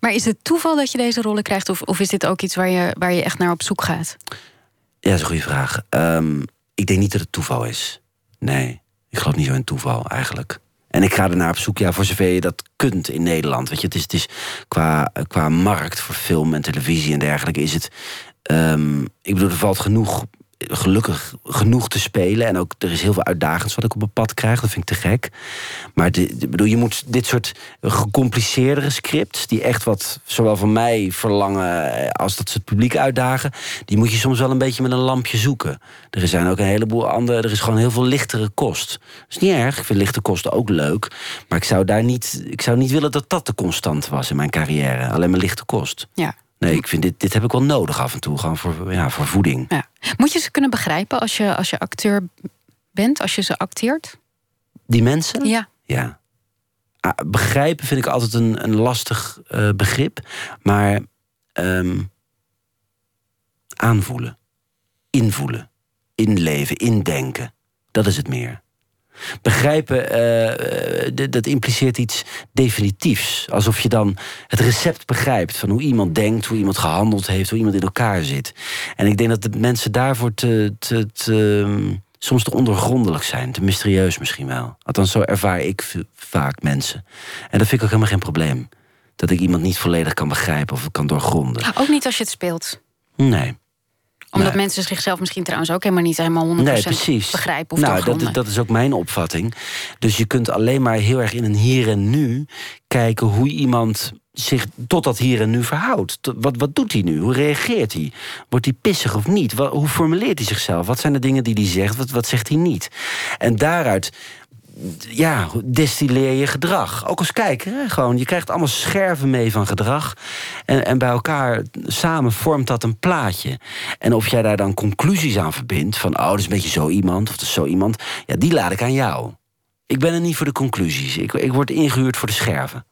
Maar is het toeval dat je deze rollen krijgt, of, of is dit ook iets waar je, waar je echt naar op zoek gaat? Ja, dat is een goede vraag. Um, ik denk niet dat het toeval is. Nee, ik geloof niet zo in toeval eigenlijk. En ik ga ernaar op zoek, ja, voor zover je dat kunt in Nederland. Weet je, het is, het is qua, qua markt voor film en televisie en dergelijke is het. Um, ik bedoel, er valt genoeg gelukkig genoeg te spelen. En ook er is heel veel uitdagends wat ik op mijn pad krijg. Dat vind ik te gek. Maar bedoel, je moet dit soort gecompliceerdere scripts... die echt wat zowel van mij verlangen als dat ze het publiek uitdagen... die moet je soms wel een beetje met een lampje zoeken. Er zijn ook een heleboel andere... er is gewoon heel veel lichtere kost. Dat is niet erg, ik vind lichte kosten ook leuk. Maar ik zou daar niet, ik zou niet willen dat dat de constant was in mijn carrière. Alleen maar lichte kost. Ja. Nee, ik vind dit, dit heb ik wel nodig af en toe, gewoon voor, ja, voor voeding. Ja. Moet je ze kunnen begrijpen als je, als je acteur bent, als je ze acteert? Die mensen? Ja. Ja. Ah, begrijpen vind ik altijd een, een lastig uh, begrip. Maar um, aanvoelen, invoelen, inleven, indenken. Dat is het meer. Begrijpen, uh, dat impliceert iets definitiefs. Alsof je dan het recept begrijpt van hoe iemand denkt, hoe iemand gehandeld heeft, hoe iemand in elkaar zit. En ik denk dat de mensen daarvoor te, te, te, soms te ondergrondelijk zijn, te mysterieus misschien wel. Althans, zo ervaar ik vaak mensen. En dat vind ik ook helemaal geen probleem. Dat ik iemand niet volledig kan begrijpen of kan doorgronden. Ook niet als je het speelt. Nee. Omdat Nee. mensen zichzelf misschien trouwens ook helemaal niet helemaal 100% Nee, precies. begrijpen of nou, dat, dat is ook mijn opvatting. Dus je kunt alleen maar heel erg in een hier en nu kijken hoe iemand zich tot dat hier en nu verhoudt. Wat, wat doet hij nu? Hoe reageert hij? Wordt hij pissig of niet? Wa- hoe formuleert hij zichzelf? Wat zijn de dingen die hij zegt? Wat, wat zegt hij niet? En daaruit ja, destilleer je gedrag. Ook als kijker, hè? gewoon. Je krijgt allemaal scherven mee van gedrag. En, en bij elkaar samen vormt dat een plaatje. En of jij daar dan conclusies aan verbindt... van, oh, dat is een beetje zo iemand, of dat is zo iemand... ja, die laat ik aan jou. Ik ben er niet voor de conclusies. Ik, ik word ingehuurd voor de scherven.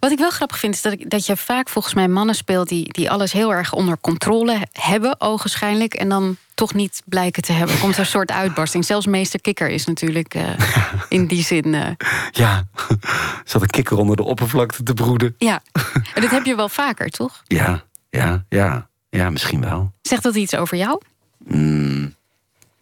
Wat ik wel grappig vind, is dat, ik, dat je vaak volgens mij mannen speelt die, die alles heel erg onder controle hebben, ogenschijnlijk, en dan toch niet blijken te hebben. Er komt een soort uitbarsting. Zelfs meester Kikker is natuurlijk eh, in die zin. eh, Ja, zat een kikker onder de oppervlakte te broeden. ja, en dat heb je wel vaker, toch? Ja, ja, ja. Ja, misschien wel. Zegt dat iets over jou? Mm,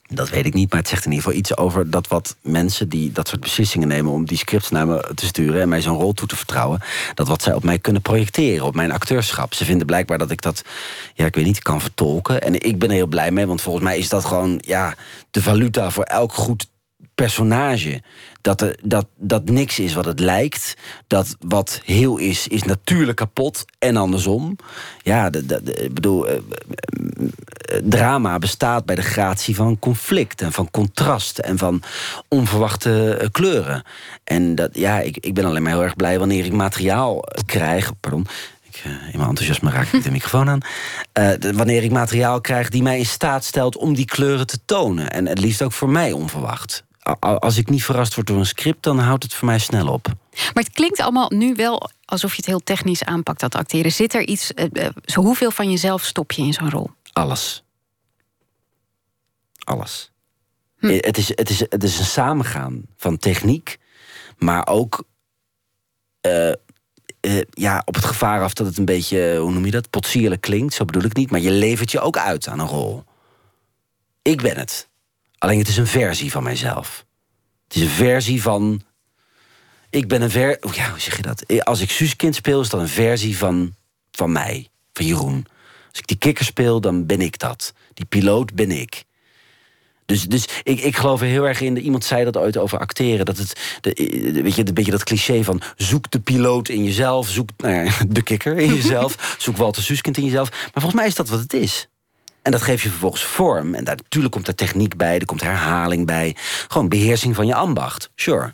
dat weet ik niet, maar het zegt in ieder geval iets over dat wat mensen die dat soort beslissingen nemen om die scripts naar me te sturen en mij zo'n rol toe te vertrouwen, dat wat zij op mij kunnen projecteren, op mijn acteurschap. Ze vinden blijkbaar dat ik dat, ja, ik weet niet, kan vertolken. En ik ben er heel blij mee, want volgens mij is dat gewoon, ja, de valuta voor elk goed personage. Dat, er, dat, dat niks is wat het lijkt. Dat wat heel is, is natuurlijk kapot. En andersom. Ja, ik bedoel, eh, eh, drama bestaat bij de gratie van conflict en van contrast en van onverwachte eh, kleuren. En dat, ja, ik, ik ben alleen maar heel erg blij wanneer ik materiaal krijg. Pardon. Ik, in mijn enthousiasme raak ik de microfoon aan. De- wanneer ik materiaal krijg die mij in staat stelt om die kleuren te tonen. En het liefst ook voor mij onverwacht. Als ik niet verrast word door een script, dan houdt het voor mij snel op. Maar het klinkt allemaal nu wel alsof je het heel technisch aanpakt, dat acteren. Zit er iets, eh, eh, zo hoeveel van jezelf stop je in zo'n rol? Alles. Alles. Eh, Het, is, het, is, het is een samengaan van techniek, maar ook ja, op het gevaar af dat het een beetje, hoe noem je dat, potsierlijk klinkt. Zo bedoel ik niet, maar je levert je ook uit aan een rol. Ik ben het. Alleen het is een versie van mijzelf. Het is een versie van. Ik ben een ver. oh Ja, hoe zeg je dat? Eh, Als ik Suuskind speel, is dat een versie van, van mij, van Jeroen. Als ik die kikker speel, dan ben ik dat. Die piloot ben ik. Dus, dus ik, ik geloof er heel erg in. Iemand zei dat ooit over acteren. Dat het, de, de- weet je, een beetje dat cliché van zoek de piloot in jezelf. Zoek nou ja, de kikker in jezelf. zoek Walter Suskind in jezelf. Maar volgens mij is dat wat het is. En dat geeft je vervolgens vorm. En daar, natuurlijk komt er techniek bij, er komt herhaling bij. Gewoon beheersing van je ambacht, sure.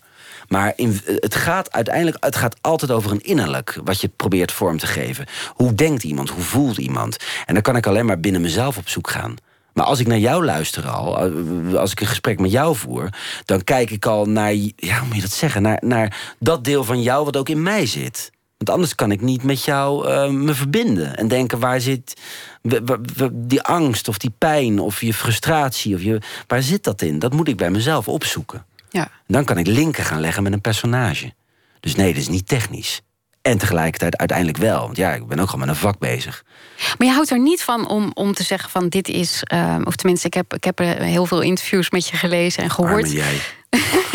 Maar in, het gaat uiteindelijk het gaat altijd over een innerlijk... wat je probeert vorm te geven. Hoe denkt iemand, hoe voelt iemand? En dan kan ik alleen maar binnen mezelf op zoek gaan. Maar als ik naar jou luister al, eh, als ik een gesprek met jou voer... dan kijk ik al naar, ja, hoe moet je dat zeggen... naar, naar dat deel van jou wat ook in mij zit. Want anders kan ik niet met jou eh, me verbinden. En denken, waar zit die angst of die pijn of je frustratie? Of je, waar zit dat in? Dat moet ik bij mezelf opzoeken. Ja. Dan kan ik linken gaan leggen met een personage. Dus nee, dit is niet technisch. En tegelijkertijd uiteindelijk wel. Want ja, ik ben ook gewoon met een vak bezig. Maar je houdt er niet van om, om te zeggen van dit is... eh, of tenminste, ik heb, ik heb er heel veel interviews met je gelezen en gehoord. Arme jij.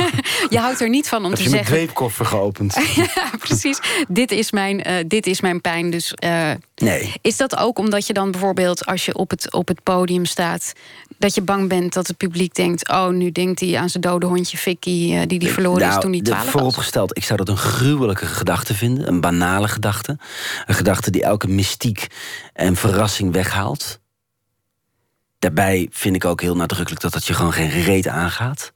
Je houdt er niet van om Heb te je mijn zeggen... dweepkoffer geopend? Ja, precies. Dit is mijn, eh, dit is mijn pijn. Dus eh, Nee. is dat ook omdat je dan bijvoorbeeld... als je op het, op het podium staat... dat je bang bent dat het publiek denkt... oh, nu denkt hij aan zijn dode hondje Vicky... eh, die die verloren is Nou, toen hij de- twaalf was. Vooropgesteld, ik zou dat een gruwelijke gedachte vinden. Een banale gedachte. Een gedachte die elke mystiek en verrassing weghaalt. Daarbij vind ik ook heel nadrukkelijk dat dat je gewoon geen reet aangaat.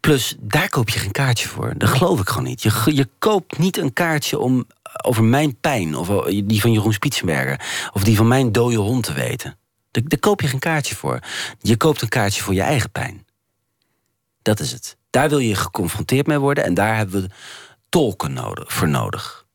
Plus, daar koop je geen kaartje voor. Dat geloof ik gewoon niet. Je, je koopt niet een kaartje om over mijn pijn... of die van Jeroen Spitsenberger... of die van mijn dode hond te weten. Daar, daar koop je geen kaartje voor. Je koopt een kaartje voor je eigen pijn. Dat is het. Daar wil je geconfronteerd mee worden... en daar hebben we tolken nodig, voor nodig.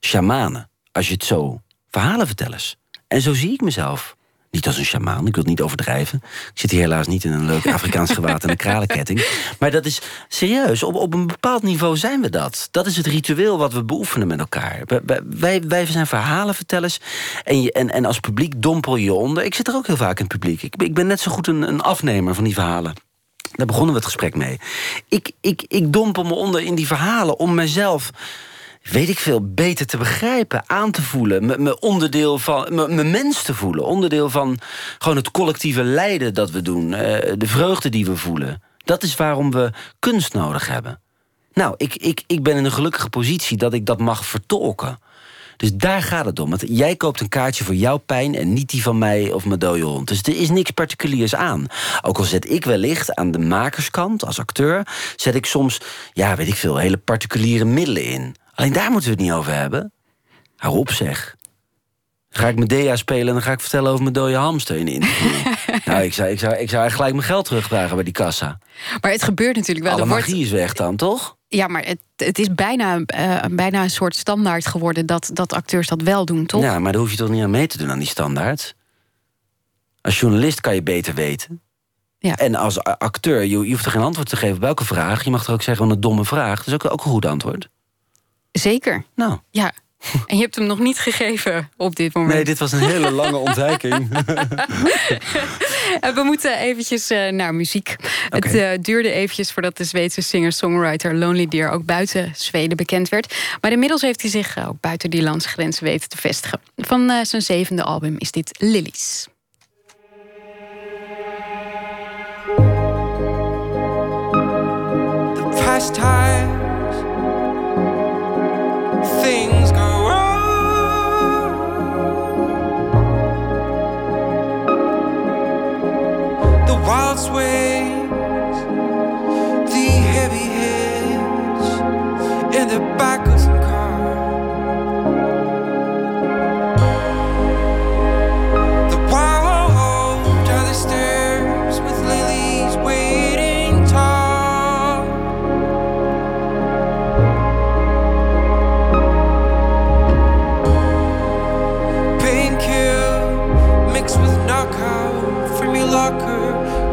Shamanen, als je het zo... Verhalenvertellers. En zo zie ik mezelf. Niet als een sjamaan, ik wil het niet overdrijven. Ik zit hier helaas niet in een leuk Afrikaans gewaad en een kralenketting. Maar dat is serieus, op, op een bepaald niveau zijn we dat. Dat is het ritueel wat we beoefenen met elkaar. Wij- wij- zijn verhalenvertellers. En, je, en, en als publiek dompel je onder. Ik zit er ook heel vaak in het publiek. Ik, ik ben net zo goed een, een afnemer van die verhalen. Daar begonnen we het gesprek mee. Ik, ik, ik dompel me onder in die verhalen om mezelf weet ik veel, beter te begrijpen, aan te voelen. Me, onderdeel van, me, mens te voelen. Onderdeel van gewoon het collectieve lijden dat we doen. Eh, de vreugde die we voelen. Dat is waarom we kunst nodig hebben. Nou, ik, ik, ik ben in een gelukkige positie dat ik dat mag vertolken. Dus daar gaat het om. Want jij koopt een kaartje voor jouw pijn en niet die van mij of mijn dode hond. Dus er is niks particuliers aan. Ook al zet ik wellicht aan de makerskant als acteur, zet ik soms, ja, weet ik veel, hele particuliere middelen in. Alleen daar moeten we het niet over hebben. Hou op zeg. ga ik Medea spelen en dan ga ik vertellen over mijn dode hamster in de interview. nou, ik zou, ik, zou, ik zou gelijk mijn geld terugvragen bij die kassa. Maar het gebeurt natuurlijk wel. Alle magie wordt... is weg dan, toch? Ja, maar het, het is bijna, uh, bijna een soort standaard geworden dat, dat acteurs dat wel doen, toch? Ja, maar daar hoef je toch niet aan mee te doen aan die standaard? Als journalist kan je beter weten. Ja. En als acteur, je, je hoeft er geen antwoord te geven op welke vraag. Je mag er ook zeggen van een domme vraag. Dat is ook, ook een goed antwoord. Zeker. Nou. Ja. En je hebt hem nog niet gegeven op dit moment. Nee, dit was een hele lange ontwijking. We moeten eventjes uh, naar muziek. Het uh, duurde eventjes voordat de Zweedse singer-songwriter Lonely Deer... ook buiten Zweden bekend werd. Maar inmiddels heeft hij zich ook buiten die landsgrenzen weten te vestigen. Van uh, zijn zevende album is dit Lilies. The past times the heavy heads in the back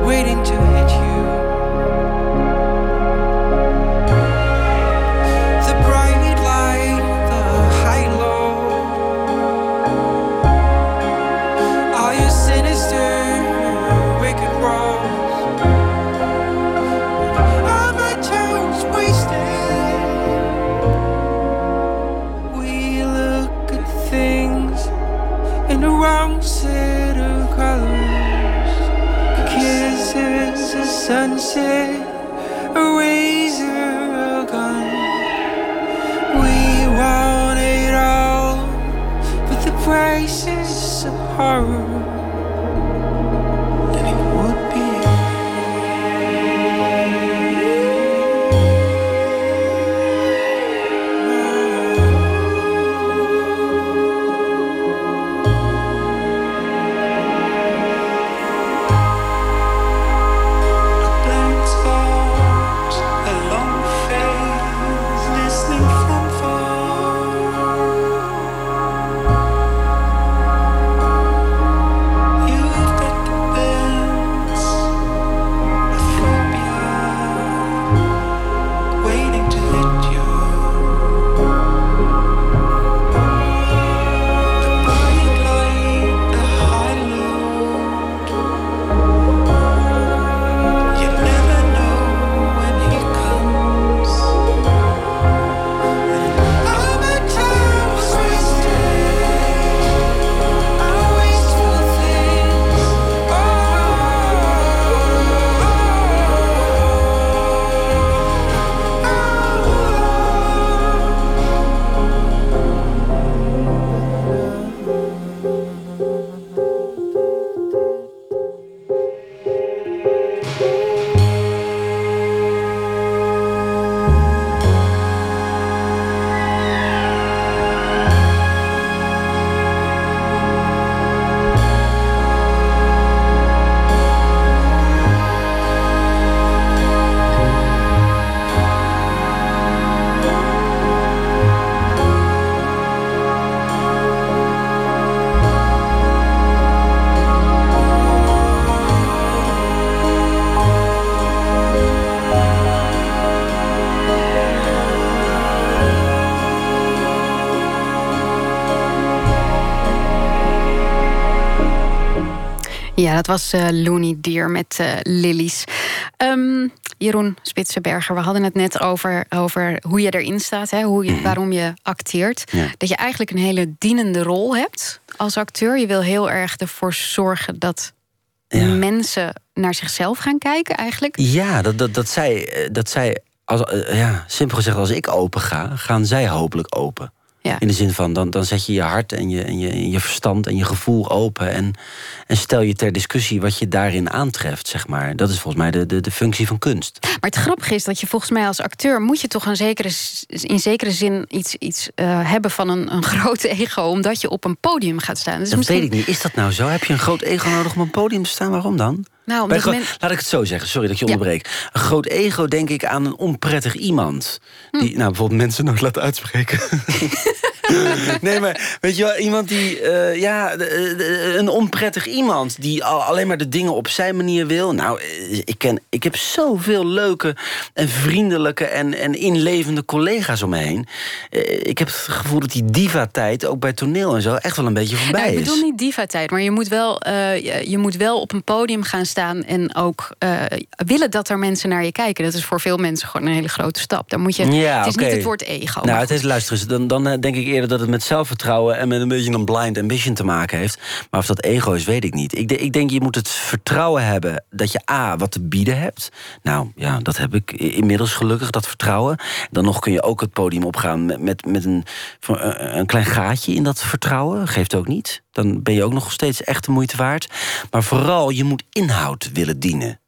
waiting is dat was uh, Looney Deer met uh, Lilies. Um, Jeroen Spitsenberger, we hadden het net over, over hoe je erin staat, hè, hoe je, Mhm. waarom je acteert. Dat je eigenlijk een hele dienende rol hebt als acteur. Je wil heel erg ervoor zorgen dat mensen naar zichzelf gaan kijken, eigenlijk. Ja, dat, dat, dat zij, eh, dat zij als, eh, ja, simpel gezegd, als ik open ga, gaan zij hopelijk open. Ja. In de zin van, dan, dan zet je je hart en je, en je, en je verstand en je gevoel open. En, en stel je ter discussie wat je daarin aantreft, zeg maar. Dat is volgens mij de, de, de functie van kunst. Maar het grappige is dat je volgens mij als acteur... moet je toch een zekere, in zekere zin iets, iets eh, hebben van een, een groot ego... omdat je op een podium gaat staan. Dus dat misschien- weet ik niet. Is dat nou zo? Heb je een groot ego nodig om op een podium te staan? Waarom dan? Nou, omdat men- Laat ik het zo zeggen, sorry dat ik je onderbreek. Een groot ego denk ik aan een onprettig iemand. Hm. Die nou, bijvoorbeeld mensen nooit laat uitspreken. nee, maar weet je wel, iemand die, eh, ja, de- de- een onprettig iemand die al, alleen maar de dingen op zijn manier wil. Nou, eh, ik, ken, ik heb zoveel leuke en vriendelijke en, en inlevende collega's om me heen. Eh, ik heb het gevoel dat die diva-tijd ook bij toneel en zo echt wel een beetje voorbij Nou, ik is. bedoel niet diva-tijd, maar je moet, wel, je, je moet wel op een podium gaan staan... en ook eh, willen dat er mensen naar je kijken. Dat is voor veel mensen gewoon een hele grote stap. Dan moet je, Ja, het is niet het woord ego. Nou, het is, luister eens, dan, dan eh, denk ik eerder dat het met zelfvertrouwen... en met een beetje een blind ambition te maken heeft. Maar of dat ego is, weet ik niet. Ik, de- ik denk, je moet het vertrouwen hebben dat je A, wat te bieden hebt. Nou, ja, dat heb ik inmiddels gelukkig, dat vertrouwen. Dan nog kun je ook het podium opgaan met, met, met een, eh, een klein gaatje in dat vertrouwen. Geeft ook niet. Dan ben je ook nog steeds echt de moeite waard. Maar vooral, je moet inhoud willen dienen.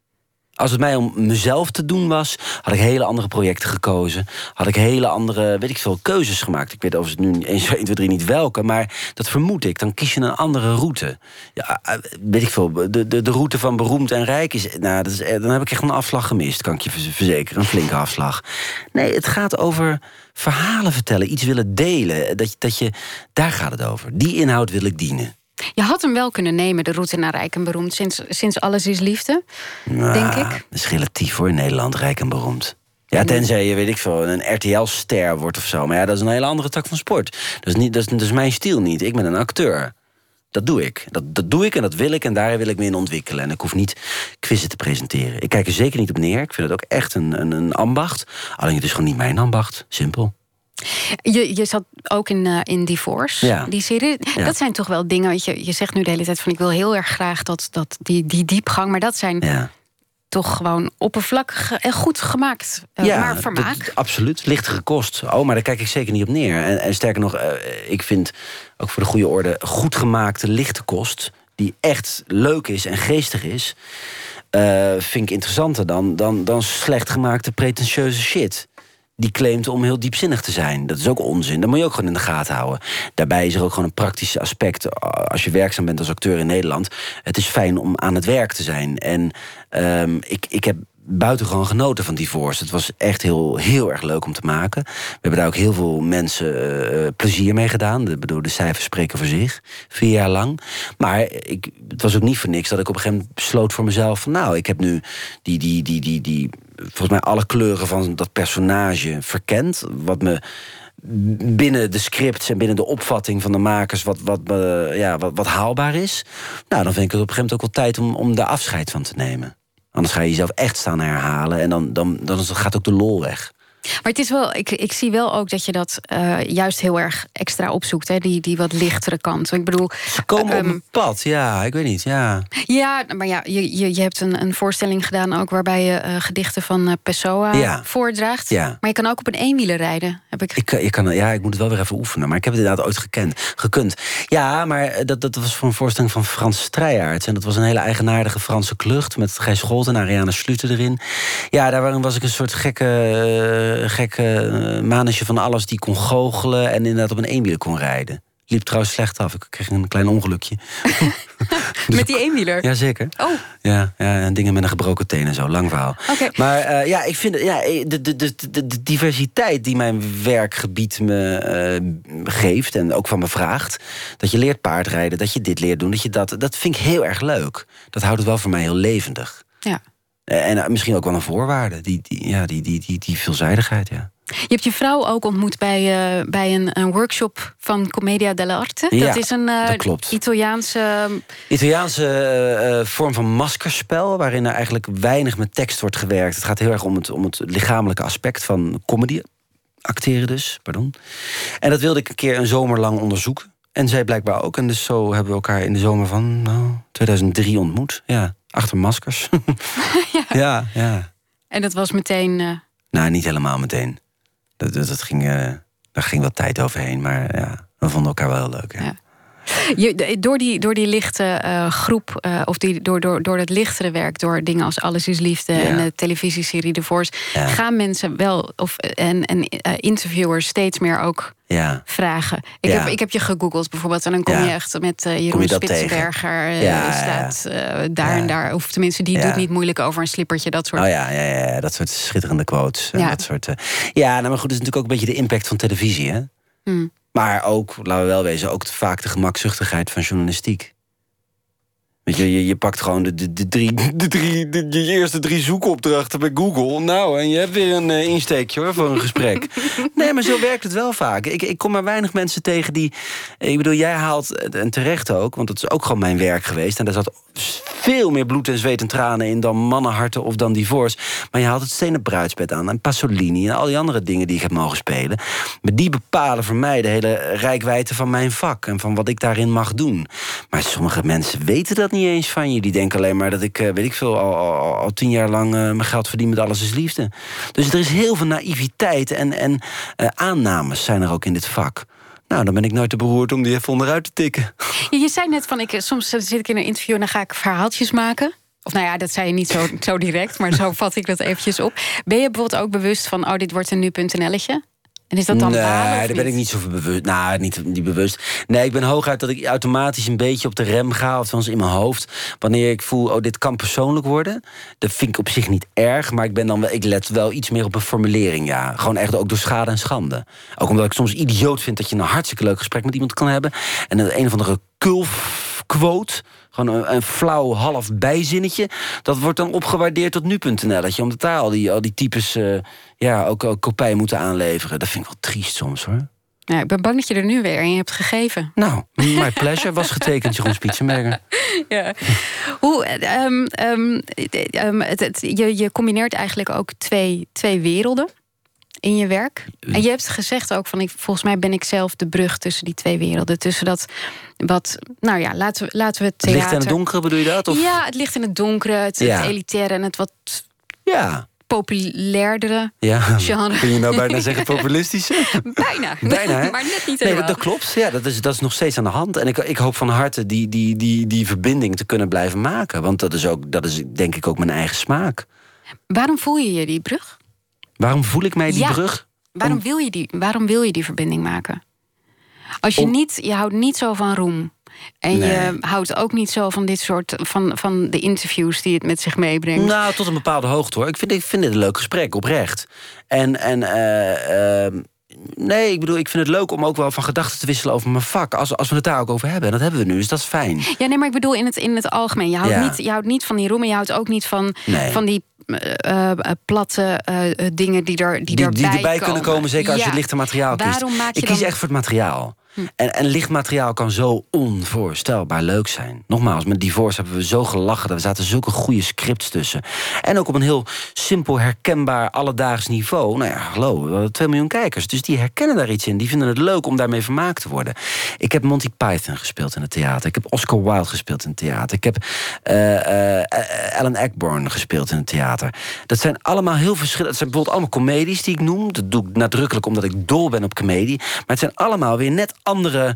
Als het mij om mezelf te doen was, had ik hele andere projecten gekozen. Had ik hele andere, weet ik veel, keuzes gemaakt. Ik weet overigens nu 1, 2, 3 niet welke, maar dat vermoed ik. Dan kies je een andere route. Ja, eh, weet ik veel, de, de, de route van beroemd en rijk is... Nou, dat is eh, dan heb ik echt een afslag gemist, kan ik je verz- verzekeren. Een flinke afslag. Nee, het gaat over verhalen vertellen, iets willen delen. Dat, dat je, daar gaat het over. Die inhoud wil ik dienen. Je had hem wel kunnen nemen, de route naar Rijk en Beroemd... sinds, sinds Alles is Liefde, Nou, denk ik. Dat is relatief hoor, in Nederland, rijk en beroemd. Ja, tenzij je, weet ik veel, een RTL-ster wordt of zo. Maar ja, dat is een hele andere tak van sport. Dat is, niet, dat is, dat is mijn stijl niet. Ik ben een acteur. Dat doe ik. Dat, dat doe ik en dat wil ik en daar wil ik me in ontwikkelen. En ik hoef niet quizzen te presenteren. Ik kijk er zeker niet op neer. Ik vind het ook echt een, een, een ambacht. Alleen het is gewoon niet mijn ambacht. Simpel. Je, je zat ook in, eh, in Divorce, Ja. die serie. Ja. Dat zijn toch wel dingen, weet je, je zegt nu de hele tijd van... ik wil heel erg graag dat, dat, die, die diepgang, maar dat zijn Ja. toch gewoon oppervlakkig en goed gemaakt. eh, maar vermaak. dat- absoluut. Lichtere kost. Oh, maar daar kijk ik zeker niet op neer. En, en sterker nog, eh, ik vind ook voor de goede orde... goed gemaakte lichte kost, die echt leuk is en geestig is... vind ik interessanter dan, dan, dan slecht gemaakte pretentieuze shit. Die claimt om heel diepzinnig te zijn. Dat is ook onzin. Dat moet je ook gewoon in de gaten houden. Daarbij is er ook gewoon een praktisch aspect. Als je werkzaam bent als acteur in Nederland. Het is fijn om aan het werk te zijn. En ehm, ik, ik heb buitengewoon genoten van Divorce. Het was echt heel, heel erg leuk om te maken. We hebben daar ook heel veel mensen eh, plezier mee gedaan. De, bedoel, de cijfers spreken voor zich. Vier jaar lang. Maar ik, het was ook niet voor niks dat ik op een gegeven moment besloot voor mezelf... van nou, ik heb nu die, die, die, die, die, volgens mij alle kleuren van dat personage verkend. Wat me binnen de scripts en binnen de opvatting van de makers... wat, wat, eh, ja, wat, wat haalbaar is. Nou, dan vind ik het op een gegeven moment ook wel tijd om, om daar afscheid van te nemen. Anders ga je jezelf echt staan herhalen en dan, dan, dan gaat ook de lol weg. Maar het is wel, ik, ik zie wel ook dat je dat eh, juist heel erg extra opzoekt, hè, die, die wat lichtere kant. Ik bedoel, Ze komen op ehm, pad, ja, ik weet niet, ja. Ja, maar ja, je, je, je hebt een, een voorstelling gedaan ook waarbij je eh, gedichten van eh, Pessoa Ja. voordraagt. Ja. Maar je kan ook op een eenwieler rijden. Heb ik... Ik, ik kan, ja, ik moet het wel weer even oefenen, maar ik heb het inderdaad ooit gekend, gekund. Ja, maar dat, dat was voor een voorstelling van Frans Strijaerts. En dat was een hele eigenaardige Franse klucht met Gijs Scholten en Ariane Sluten erin. Ja, daar was ik een soort gekke, gekke eh, manetje van alles die kon goochelen en inderdaad op een eenwieler kon rijden. Liep trouwens slecht af. Ik kreeg een klein ongelukje. Met die eenwieler? Jazeker. Oh. Ja, ja, en dingen met een gebroken teen en zo. Lang verhaal. Maar eh, ja, ik vind ja, de, de, de, de, de diversiteit die mijn werkgebied me eh, geeft en ook van me vraagt. Dat je leert paardrijden, dat je dit leert doen, dat je dat. Dat vind ik heel erg leuk. Dat houdt het wel voor mij heel levendig. Ja. Eh, En eh, misschien ook wel een voorwaarde, die, die, ja, die, die, die, die veelzijdigheid, ja. Je hebt je vrouw ook ontmoet bij, uh, bij een, een, workshop van Commedia dell'arte. Ja, dat is een uh, dat klopt. Italiaanse... Italiaanse uh, vorm van maskerspel... waarin er eigenlijk weinig met tekst wordt gewerkt. Het gaat heel erg om het, om het lichamelijke aspect van comedy. Acteren dus, pardon. En dat wilde ik een keer een zomer lang onderzoeken. En zij blijkbaar ook. En dus zo hebben we elkaar in de zomer van nou, 2003 ontmoet. Ja, achter maskers. ja. ja, ja. En dat was meteen... Nou, niet helemaal meteen. Dat, dat, dat ging, uh, daar ging wat tijd overheen, maar ja, we vonden elkaar wel heel leuk. Ja. Je, door, die, door die lichte uh, groep, uh, of die, door, door, door het lichtere werk, door dingen als Alles is Liefde Ja. en de televisieserie The Ja. gaan mensen wel, of, en, en uh, interviewers steeds meer ook Ja, vragen. Ik, Ja. heb, ik heb je gegoogeld bijvoorbeeld, en dan kom Ja. je echt met eh, Jeroen je Spitsberger. eh, staat eh, daar en daar, of tenminste, die doet niet moeilijk over een slippertje, dat soort. oh ja, ja, dat soort schitterende quotes. En Ja. dat soort, eh, ja, nou, maar goed, dat is natuurlijk ook een beetje de impact van televisie, hè? Hmm. Maar ook, laten we wel wezen, ook vaak de gemakzuchtigheid van journalistiek. Weet je, je, je pakt gewoon de, de, de drie, de drie de, je eerste drie zoekopdrachten bij Google. Nou, en je hebt weer een eh, insteekje hoor, voor een gesprek. nee, maar zo werkt het wel vaak. Ik, ik kom maar weinig mensen tegen die... Ik bedoel, jij haalt, eh, en terecht ook, want dat is ook gewoon mijn werk geweest... en daar zat veel meer bloed en zweet en tranen in dan mannenharten of dan divorce. Maar je haalt het stenen bruidsbed aan en Pasolini en al die andere dingen die ik heb mogen spelen. Maar die bepalen voor mij de hele rijkwijde van mijn vak en van wat ik daarin mag doen. Maar sommige mensen weten dat niet eens van je. Die denken alleen maar dat ik, eh, weet ik veel, al, al, al- tien jaar lang eh, mijn geld verdien met alles is liefde. Dus er is heel veel naïviteit en, en eh, aannames zijn er ook in dit vak. Nou, dan ben ik nooit te beroerd om die even onderuit te tikken. Je, je zei net van, ik, soms zit ik in een interview en dan ga ik verhaaltjes maken. Of nou ja, dat zei je niet zo, zo direct, maar zo vat ik dat eventjes op. Ben je bijvoorbeeld ook bewust van, oh, dit wordt een nu.nl'tje? En is dat dan nee, of daar ben ik niet zo bewust. Nou, niet, niet bewust. Nee, ik ben hooguit dat ik automatisch een beetje op de rem ga, althans in mijn hoofd. Wanneer ik voel, oh, dit kan persoonlijk worden. Dat vind ik op zich niet erg, maar ik, ben dan wel, ik let wel iets meer op een formulering, ja. Gewoon echt ook door schade en schande. Ook omdat ik soms idioot vind dat je een hartstikke leuk gesprek met iemand kan hebben. En een, een of andere kulf quote. Gewoon een, een flauw half bijzinnetje. Dat wordt dan opgewaardeerd tot nu.nl. dat je Omdat daar al die, al die types eh, ja, ook, ook kopij moeten aanleveren. Dat vind ik wel triest soms hoor. Ja, ik ben bang dat je er nu weer in hebt gegeven. Nou, my pleasure was getekend, Jeroen Spitsenberger. Ja. Hoe, eh, ehm, ehm, eh, ehm, het, het- je, je combineert eigenlijk ook twee, twee werelden in je werk. En je hebt gezegd ook van, ik, volgens mij ben ik zelf de brug tussen die twee werelden. Tussen dat wat, nou ja, laten we, laten we het Het theater... licht en het donkere, bedoel je dat? Of? Ja, het licht in het donkere, het, Ja. het elitaire en het wat Ja. populairdere ja. genre. Kun je nou bijna zeggen populistische? Bijna. Bijna, maar net niet Nee, helemaal. dat, dat klopt. Ja, dat, is, dat is nog steeds aan de hand. En ik, ik hoop van harte die, die, die, die verbinding te kunnen blijven maken. Want dat is, ook, dat is denk ik ook mijn eigen smaak. Waarom voel je je die brug? Waarom voel ik mij die Ja. brug? Waarom, Om- wil je die, waarom wil je die verbinding maken? Als je Om- niet, je houdt niet zo van roem. En je houdt ook niet zo van dit soort van, van de interviews die het met zich meebrengt. Nou, tot een bepaalde hoogte hoor. Ik vind, ik vind dit een leuk gesprek, oprecht. En, en eh, ehm, nee, ik bedoel, ik vind het leuk om ook wel van gedachten te wisselen over mijn vak. Als, als we het daar ook over hebben. En dat hebben we nu, dus dat is fijn. Ja, nee, maar ik bedoel in het, in het algemeen. Je houdt, Ja. niet, je houdt niet van die roem en je houdt ook niet van, Nee. van die eh, platte eh, dingen die, er, die, Die, die erbij, kunnen komen, zeker als je het lichte materiaal kiest. Waarom maak je ik kies dan- echt voor het materiaal. En, en licht materiaal kan zo onvoorstelbaar leuk zijn. Nogmaals, met Divorce hebben we zo gelachen. Er zaten zulke goede scripts tussen. En ook op een heel simpel, herkenbaar, alledaags niveau. Nou ja, hallo, we hadden 2 miljoen kijkers. Dus die herkennen daar iets in. Die vinden het leuk om daarmee vermaakt te worden. Ik heb Monty Python gespeeld in het theater. Ik heb Oscar Wilde gespeeld in het theater. Ik heb eh, eh, Alan Ayckbourn gespeeld in het theater. Dat zijn allemaal heel verschillende... Het zijn bijvoorbeeld allemaal comedies die ik noem. Dat doe ik nadrukkelijk omdat ik dol ben op comedie. Maar het zijn allemaal weer net andere,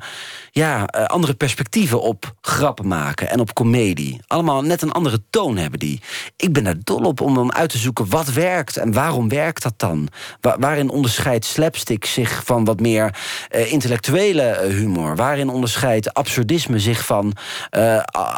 ja, eh, andere perspectieven op grappen maken en op comedie. Allemaal net een andere toon hebben die. Ik ben daar dol op om dan uit te zoeken wat werkt en waarom werkt dat dan? Wa- waarin onderscheidt slapstick zich van wat meer eh, intellectuele eh, humor? Waarin onderscheidt absurdisme zich van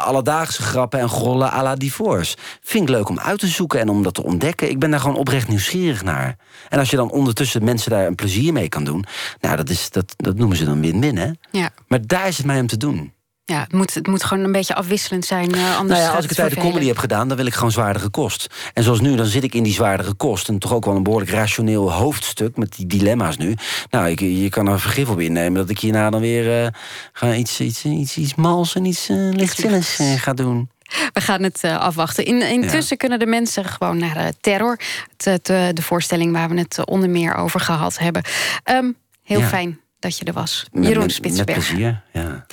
alledaagse grappen en grollen à la divorce? Vind ik leuk om uit te zoeken en om dat te ontdekken. Ik ben daar gewoon oprecht nieuwsgierig naar. En als je dan ondertussen mensen daar een plezier mee kan doen, nou, dat, is, dat, dat noemen ze dan win-win, hè? Ja. Maar daar is het mij om te doen. Ja, het moet, het moet gewoon een beetje afwisselend zijn. Uh, anders nou ja, als ik het bij de comedy heb gedaan, dan wil ik gewoon zwaardere kost. En zoals nu, dan zit ik in die zwaardere kost. En toch ook wel een behoorlijk rationeel hoofdstuk met die dilemma's nu. Nou, ik, je kan er vergif op innemen dat ik hierna dan weer uh, ga iets, iets, iets, iets mals en iets uh, lichtzinnigs ga doen. We gaan het afwachten. In, intussen kunnen de mensen gewoon naar terror. Het, de voorstelling waar we het onder meer over gehad hebben. Um, heel fijn dat je er was. Jeroen Spitsberg. Met ja.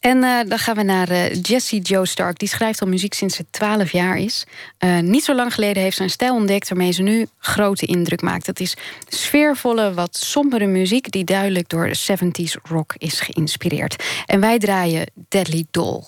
En uh, dan gaan we naar uh, Jessie Joe Stark. Die schrijft al muziek sinds ze 12 jaar is. Uh, niet zo lang geleden heeft ze een stijl ontdekt waarmee ze nu grote indruk maakt. Dat is sfeervolle, wat sombere muziek die duidelijk door 70s rock is geïnspireerd. En wij draaien Deadly Doll.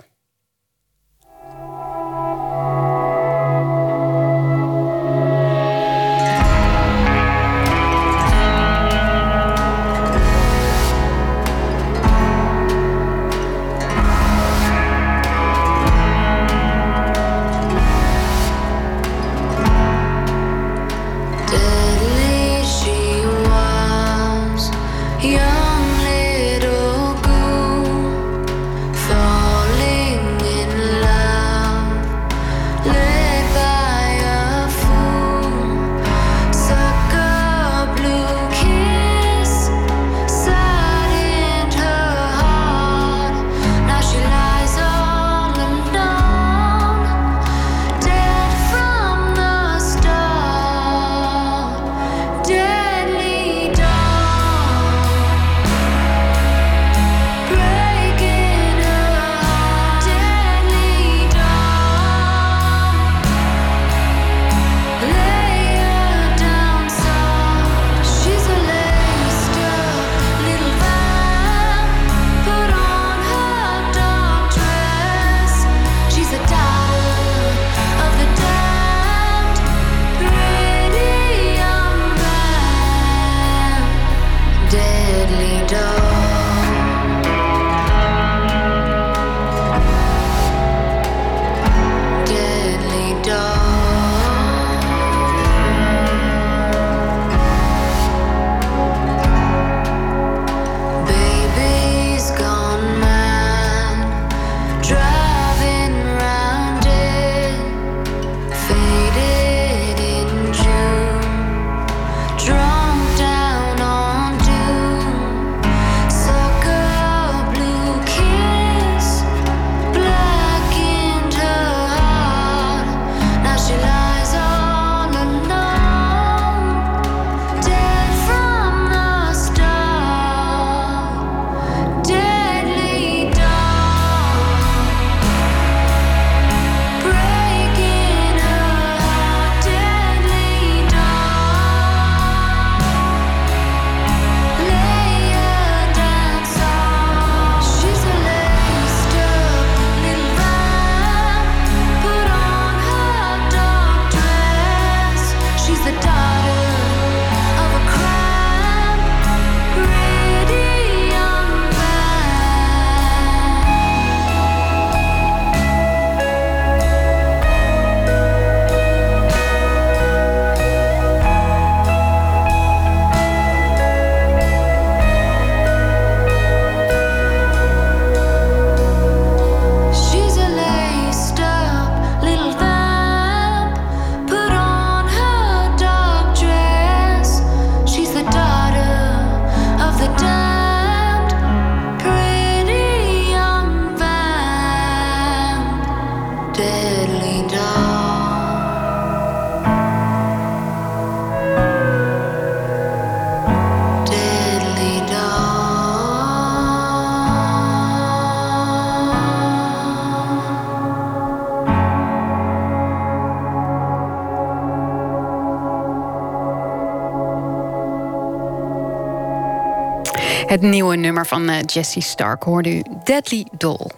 Nummer van uh, Jessie Stark hoorde u Deadly Doll.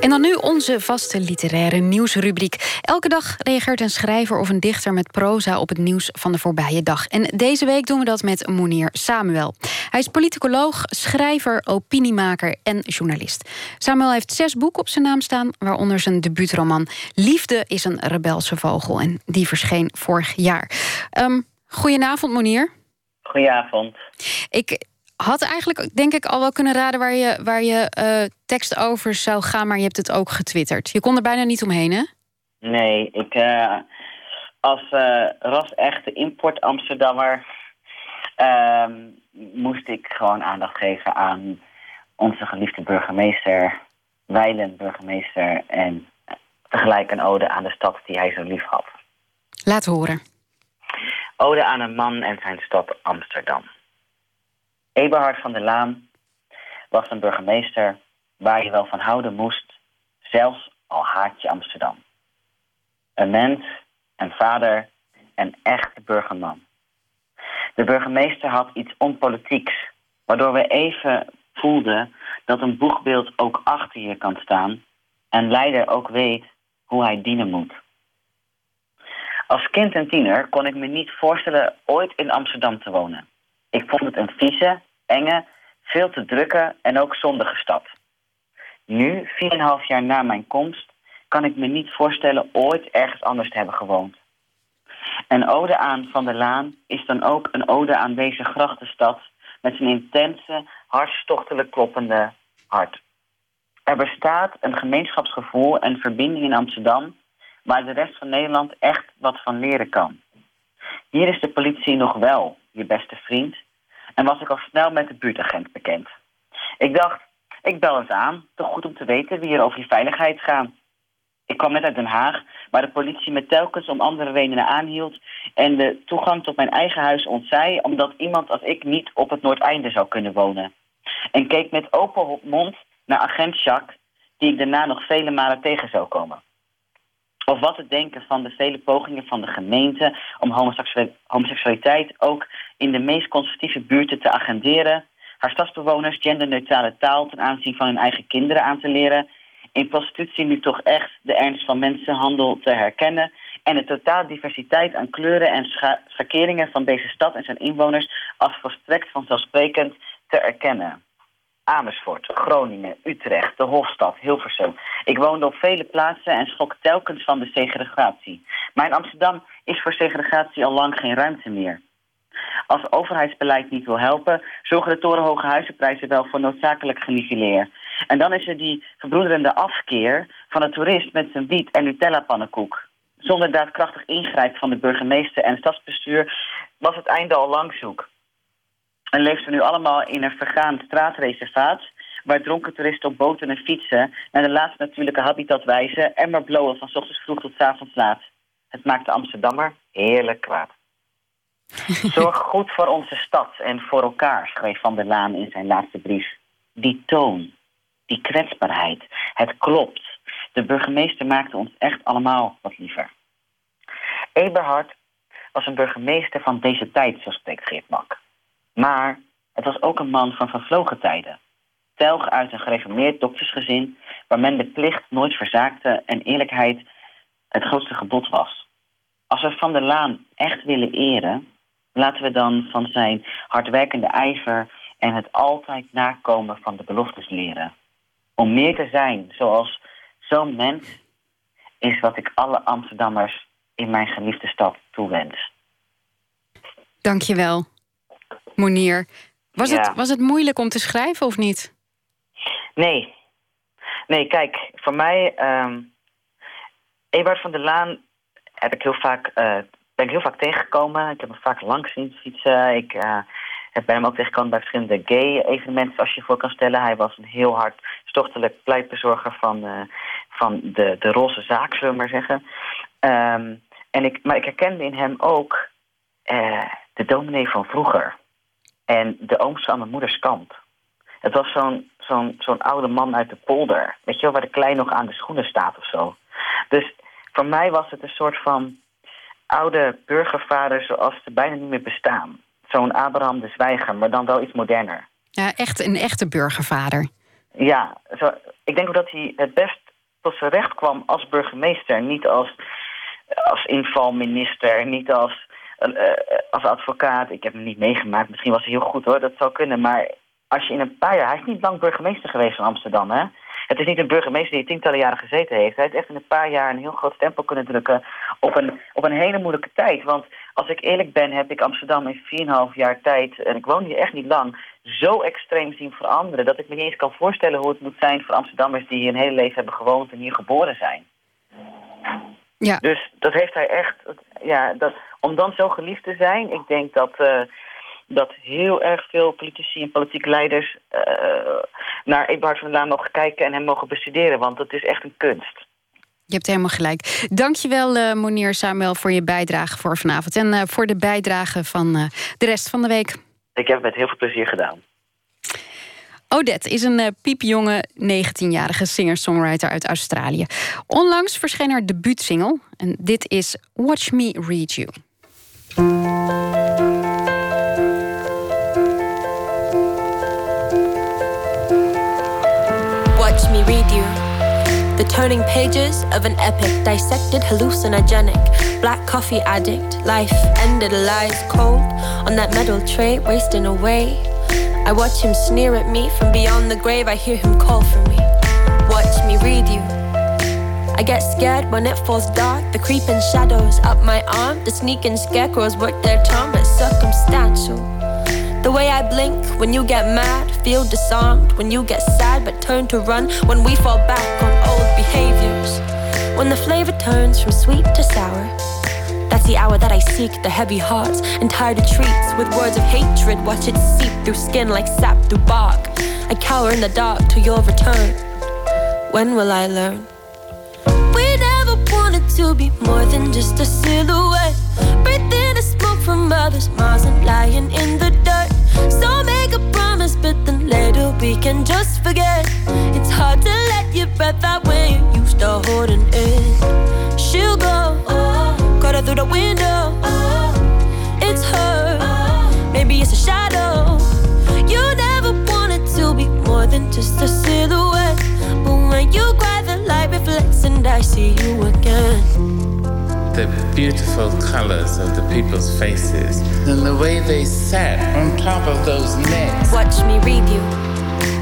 En dan nu onze vaste literaire nieuwsrubriek. Elke dag reageert een schrijver of een dichter met proza op het nieuws van de voorbije dag. En deze week doen we dat met Monier Samuel. Hij is politicoloog, schrijver, opiniemaker en journalist. Samuel heeft zes boeken op zijn naam staan, waaronder zijn debuutroman Liefde is een rebelse vogel. En die verscheen vorig jaar. Um, goedenavond, Monier. Goedenavond. Ik had eigenlijk, denk ik, al wel kunnen raden waar je, waar je uh, tekst over zou gaan, maar je hebt het ook getwitterd. Je kon er bijna niet omheen, hè? Nee, ik uh, als uh, ras-echte import-Amsterdammer ehm, moest ik gewoon aandacht geven aan onze geliefde burgemeester, Weilen burgemeester, en tegelijk een ode aan de stad die hij zo lief had. Laat horen. Ode aan een man en zijn stad Amsterdam. Eberhard van der Laan was een burgemeester waar je wel van houden moest, zelfs al haat je Amsterdam. Een mens, een vader, een echte burgerman. De burgemeester had iets onpolitieks, waardoor we even voelden dat een boegbeeld ook achter je kan staan en leider ook weet hoe hij dienen moet. Als kind en tiener kon ik me niet voorstellen ooit in Amsterdam te wonen. Ik vond het een vieze, enge, veel te drukke en ook zondige stad. Nu, 4,5 jaar na mijn komst, kan ik me niet voorstellen ooit ergens anders te hebben gewoond. Een ode aan Van der Laan is dan ook een ode aan deze grachtenstad met zijn intense, hartstochtelijk kloppende hart. Er bestaat een gemeenschapsgevoel en verbinding in Amsterdam waar de rest van Nederland echt wat van leren kan. Hier is de politie nog wel je beste vriend en was ik al snel met de buurtagent bekend. Ik dacht, ik bel eens aan, toch goed om te weten wie er over je veiligheid gaan. Ik kwam net uit Den Haag, waar de politie me telkens om andere redenen aanhield en de toegang tot mijn eigen huis ontzij, omdat iemand als ik niet op het Noordeinde zou kunnen wonen. En keek met open mond naar agent Jacques, die ik daarna nog vele malen tegen zou komen. Of wat te denken van de vele pogingen van de gemeente om homoseksualiteit ook in de meest conservatieve buurten te agenderen, haar stadsbewoners genderneutrale taal ten aanzien van hun eigen kinderen aan te leren, in prostitutie nu toch echt de ernst van mensenhandel te herkennen en de totale diversiteit aan kleuren en schakeringen van deze stad en zijn inwoners als volstrekt vanzelfsprekend te erkennen. Amersfoort, Groningen, Utrecht, de Hofstad, Hilversum. Ik woonde op vele plaatsen en schrok telkens van de segregatie. Maar in Amsterdam is voor segregatie al lang geen ruimte meer. Als overheidsbeleid niet wil helpen, zorgen de torenhoge huizenprijzen wel voor noodzakelijk genivelleer. En dan is er die verbroederende afkeer van de toerist met zijn wiet en Nutella-pannenkoek. Zonder daadkrachtig ingrijpen van de burgemeester en stadsbestuur was het einde al lang zoek. En leeft ze nu allemaal in een vergaan straatreservaat... waar dronken toeristen op boten en fietsen... naar de laatste natuurlijke habitat wijzen... en maar blowen van ochtends vroeg tot avonds laat. Het maakt de Amsterdammer heerlijk kwaad. Zorg goed voor onze stad en voor elkaar, schreef Van der Laan in zijn laatste brief. Die toon, die kwetsbaarheid, het klopt. De burgemeester maakte ons echt allemaal wat liever. Eberhard was een burgemeester van deze tijd, zo spreekt Geert Mak. Maar het was ook een man van vervlogen tijden. Telg uit een gereformeerd doktersgezin... waar men de plicht nooit verzaakte en eerlijkheid het grootste gebod was. Als we Van der Laan echt willen eren... laten we dan van zijn hardwerkende ijver... en het altijd nakomen van de beloftes leren. Om meer te zijn zoals zo'n mens... is wat ik alle Amsterdammers in mijn geliefde stad toewens. Dank je wel. Monier. Was, het, was het moeilijk om te schrijven of niet? Nee. Nee, kijk, voor mij... Um, Ebert van der Laan heb ik heel vaak, uh, ben ik heel vaak tegengekomen. Ik heb hem vaak langs zien fietsen. Ik uh, heb hem ook tegengekomen bij verschillende gay-evenementen, als je voor kan stellen. Hij was een heel hard stochtelijk pleitbezorger van, uh, van de, de roze zaak, zullen we maar zeggen. Um, en ik, maar ik herkende in hem ook de dominee van vroeger. En de ooms van mijn moeders kant. Het was zo'n zo'n zo'n oude man uit de polder. Weet je wel, waar de klei nog aan de schoenen staat of zo. Dus voor mij was het een soort van oude burgervader zoals ze bijna niet meer bestaan. Zo'n Abraham de Zwijger, maar dan wel iets moderner. Ja, echt een echte burgervader. Ja, zo, ik denk ook dat hij het best tot zijn recht kwam als burgemeester. Niet als, als invalminister, niet als als advocaat, ik heb hem niet meegemaakt, misschien was hij heel goed hoor, dat zou kunnen. Maar als je in een paar jaar, hij is niet lang burgemeester geweest van Amsterdam hè. Het is niet een burgemeester die tientallen jaren gezeten heeft. Hij heeft echt in een paar jaar een heel groot tempo kunnen drukken op een, op een hele moeilijke tijd. Want als ik eerlijk ben, heb ik Amsterdam in 4,5 jaar tijd, en ik woon hier echt niet lang, zo extreem zien veranderen dat ik me niet eens kan voorstellen hoe het moet zijn voor Amsterdammers die hier een hele leven hebben gewoond en hier geboren zijn. Ja. Dus dat heeft hij echt, ja, dat, om dan zo geliefd te zijn, ik denk dat, uh, dat heel erg veel politici en politieke leiders uh, naar Eberhard van der Laan mogen kijken en hem mogen bestuderen, want het is echt een kunst. Je hebt helemaal gelijk. Dankjewel, uh, Monier Samuel, voor je bijdrage voor vanavond. En uh, voor de bijdrage van uh, de rest van de week. Ik heb het met heel veel plezier gedaan. Odette is een piepjonge 19-jarige singer-songwriter uit Australië. Onlangs verscheen haar debuutsingle. En dit is Watch Me Read You. Watch me read you. The turning pages of an epic, dissected hallucinogenic. Black coffee addict, life ended, lies cold on that metal tray, wasting away. I watch him sneer at me from beyond the grave. I hear him call for me. Watch me read you. I get scared when it falls dark. The creeping shadows up my arm. The sneaking scarecrows work their charm, but circumstantial. The way I blink when you get mad, feel disarmed when you get sad, but turn to run when we fall back on old behaviors. When the flavor turns from sweet to sour, that's the hour that I seek the heavy hearts and tired retreats with words of hatred. Watch it seep through skin like sap through bark. I cower in the dark till your return. When will I learn? We never wanted to be more than just a silhouette. Breathing the smoke from others' mouths and lying in the dirt. So make a promise, but then later we can just forget. It's hard to let your breath out when you used to holding it. She'll go, cut her through the window. Oh, it's her, oh, maybe it's a shadow. You never wanted to be more than just a silhouette. But when you cry, the light reflects, and I see you again the beautiful colors of the people's faces and the way they sat on top of those necks. Watch me read you.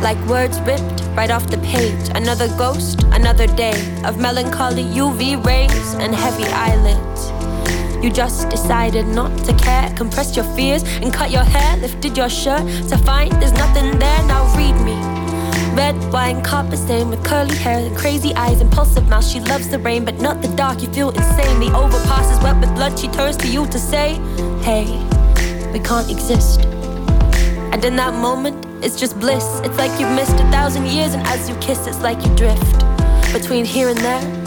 Like words ripped right off the page. Another ghost, another day of melancholy UV rays and heavy eyelids. You just decided not to care, compressed your fears and cut your hair, lifted your shirt to find there's nothing there. Now read me. Red wine, copper stain with curly hair and crazy eyes, impulsive mouth. She loves the rain, but not the dark. You feel insane. The overpass is wet with blood. She turns to you to say, Hey, we can't exist. And in that moment, it's just bliss. It's like you've missed a thousand years, and as you kiss, it's like you drift between here and there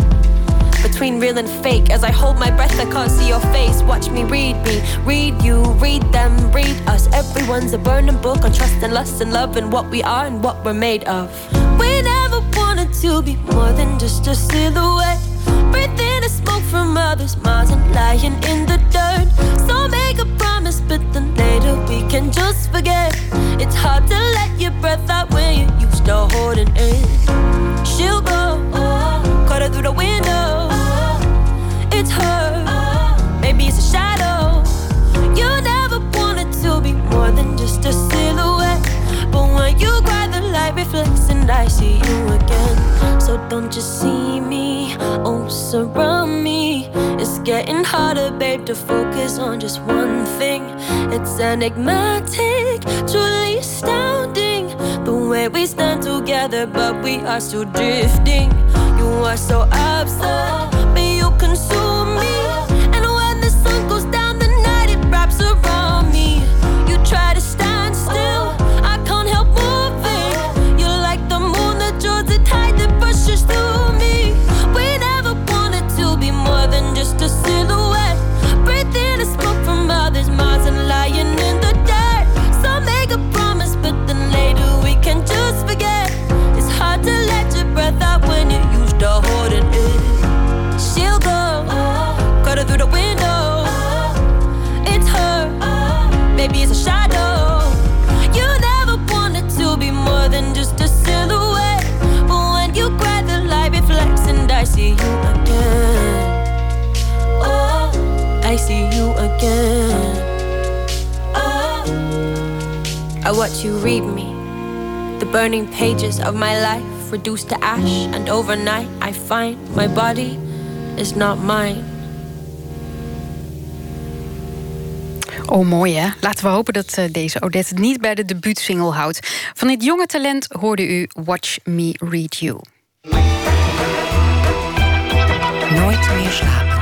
between real and fake. As I hold my breath, I can't see your face. Watch me read me, read you, read them, read us. Everyone's a burning book on trust and lust and love and what we are and what we're made of. We never wanted to be more than just a silhouette. Breathing the smoke from others' mouths and lying in the dirt. So make a promise, but then later we can just forget. It's hard to let your breath out when you're used to hold it. She'll go, oh, cut her through the window it's her. Maybe it's a shadow. You never wanted to be more than just a silhouette. But when you cry, light reflects and I see you again. So don't you see me, oh, surround me. It's getting harder, babe, to focus on just one thing. It's enigmatic, truly astounding. The way we stand together, but we are still drifting. You are so absurd, but you consume me. Oh, I watch you read me. The burning pages of my life reduced to ash, and overnight I find my body is not mine. Oh, mooi hè? Laten we hopen dat uh, deze Odette niet bij de debuutsingle houdt. Van dit jonge talent hoorde u Watch Me Read You. Nooit meer slapen.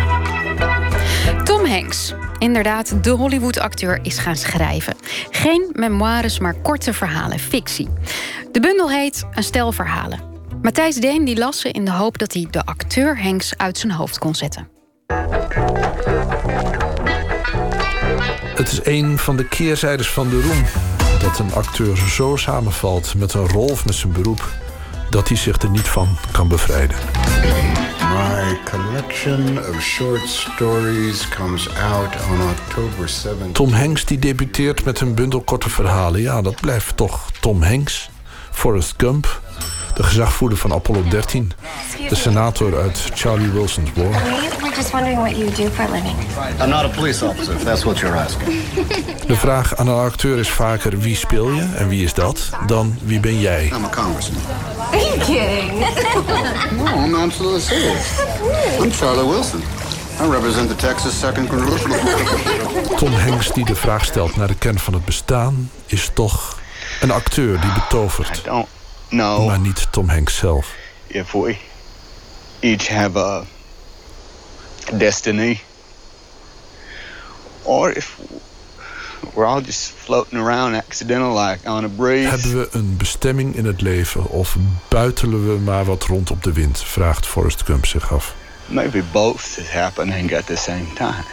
Tom Hanks, inderdaad de Hollywood-acteur, is gaan schrijven. Geen memoires, maar korte verhalen, fictie. De bundel heet Een stel verhalen. Matthijs Deen die las ze in de hoop dat hij de acteur Hanks uit zijn hoofd kon zetten. Het is een van de keerzijdes van de roem. Dat een acteur zo samenvalt met een rol of met zijn beroep... dat hij zich er niet van kan bevrijden. My collection of short stories comes out on October 7 Tom Hanks die debuteert met een bundel korte verhalen. Ja, dat blijft toch Tom Hanks. Forrest Gump, de gezagvoerder van Apollo 13. De senator uit Charlie Wilson's War. We're just wondering what you do for a living. I'm not a police officer, if that's what you're asking. De vraag aan een acteur is vaker wie speel je en wie is dat, dan wie ben jij. I'm a congressman. Are you kidding? No, I'm absolutely serious. I'm Charlie Wilson. I represent the Texas Second Congressional. Tom Hanks die de vraag stelt naar de kern van het bestaan, is toch een acteur die betovert. Know Maar niet Tom Hanks zelf. if we each have a destiny or if we're all just floating around accidental like on a breeze. Hebben we een bestemming in het leven of buitelen we maar wat rond op de wind? Vraagt Forrest Gump zich af. Maybe both is happening at the same time.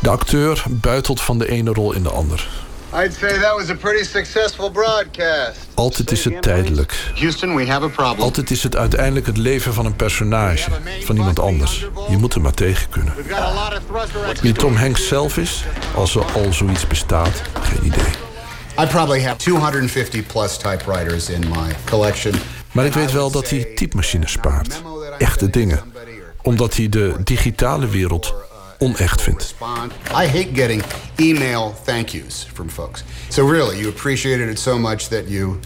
De acteur buitelt van de ene rol in de ander. I'd say that was a pretty successful broadcast. Altijd is het tijdelijk. Houston, we have a problem. Altijd is het uiteindelijk het leven van een personage, van iemand anders. Je moet er maar tegen kunnen. Wie Tom Hanks zelf is, als er al zoiets bestaat, geen idee. I probably have 250 plus typewriters in my collection. Maar ik weet wel dat hij typemachines spaart. Echte dingen. Omdat hij de digitale wereld onecht vindt. I hate getting email thank yous from folks. So really, you appreciated it so much that you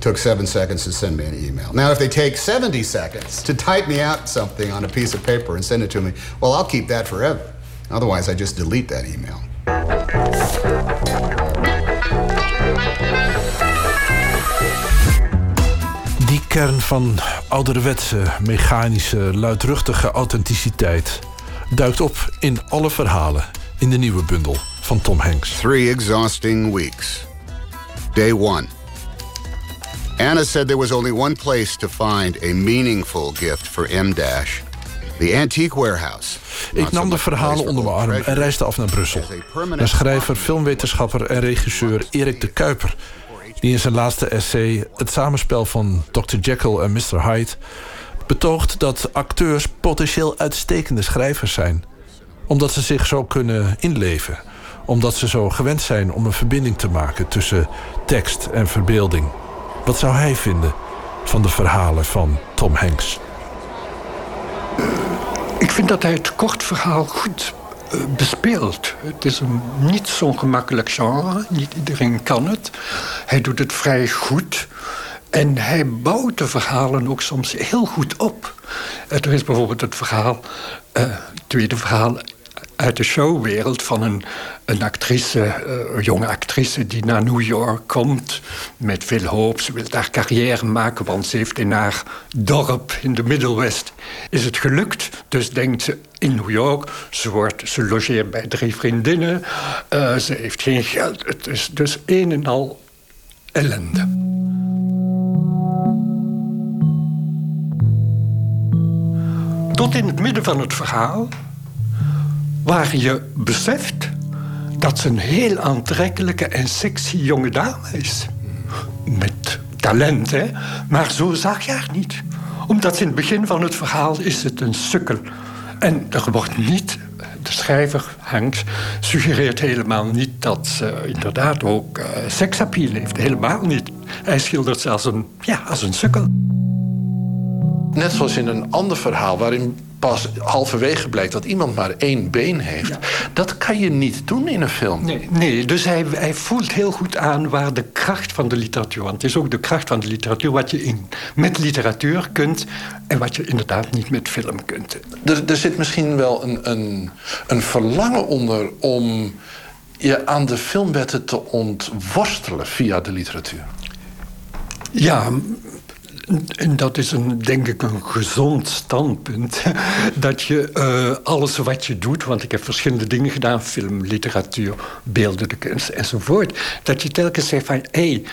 took seven seconds to send me an email. Now, if they take 70 seconds to type me out something on a piece of paper and send it to me, well, I'll keep that forever. Otherwise, I just delete that email. Die kern van ouderwetse, mechanische, luidruchtige authenticiteit duikt op in alle verhalen in de nieuwe bundel van Tom Hanks. Three exhausting weeks. Day one. Anna said there was only one place to find a meaningful gift for M Dash. The antique warehouse. Ik nam de verhalen onder mijn arm en reisde af naar Brussel. Naar schrijver, filmwetenschapper en regisseur Erik de Kuiper... die in zijn laatste essay het samenspel van Dr. Jekyll en Mr. Hyde... betoogt dat acteurs potentieel uitstekende schrijvers zijn. Omdat ze zich zo kunnen inleven. Omdat ze zo gewend zijn om een verbinding te maken tussen tekst en verbeelding. Wat zou hij vinden van de verhalen van Tom Hanks? Ik vind dat hij het kort verhaal goed eh, bespeelt. Het is een niet zo'n gemakkelijk genre. Niet iedereen kan het. Hij doet het vrij goed. En hij bouwt de verhalen ook soms heel goed op. Eh, Er is bijvoorbeeld het verhaal, eh, het tweede verhaal uit de showwereld van een, een actrice, eh, een jonge actrice die naar New York komt met veel hoop. Ze wil daar carrière maken, want ze heeft in haar dorp in de Middelwest is het gelukt. Dus denkt ze in New York, ze, wordt, ze logeert bij drie vriendinnen, ze heeft geen geld. Het is dus een en al ellende. Tot in het midden van het verhaal, waar je beseft dat ze een heel aantrekkelijke en sexy jonge dame is. Met talent, hè? Maar zo zag je haar niet. Omdat in het begin van het verhaal is het een sukkel. En er wordt niet, de schrijver Hanks suggereert helemaal niet dat ze inderdaad ook uh, seksappeal heeft. Helemaal niet. Hij schildert ze als een, ja, als een sukkel. Net zoals in een ander verhaal waarin pas halverwege blijkt dat iemand maar één been heeft. Dat kan je niet doen in een film. Nee, nee dus hij, hij voelt heel goed aan waar de kracht van de literatuur... want het is ook de kracht van de literatuur... wat je in, met literatuur kunt en wat je inderdaad niet met film kunt. Er, er zit misschien wel een, een, een verlangen onder om je aan de filmwetten te ontworstelen via de literatuur. Ja, en dat is een, denk ik een gezond standpunt. Dat je uh, alles wat je doet, want ik heb verschillende dingen gedaan: film, literatuur, beeldende kunst enzovoort. Dat je telkens zegt van hé. Hey,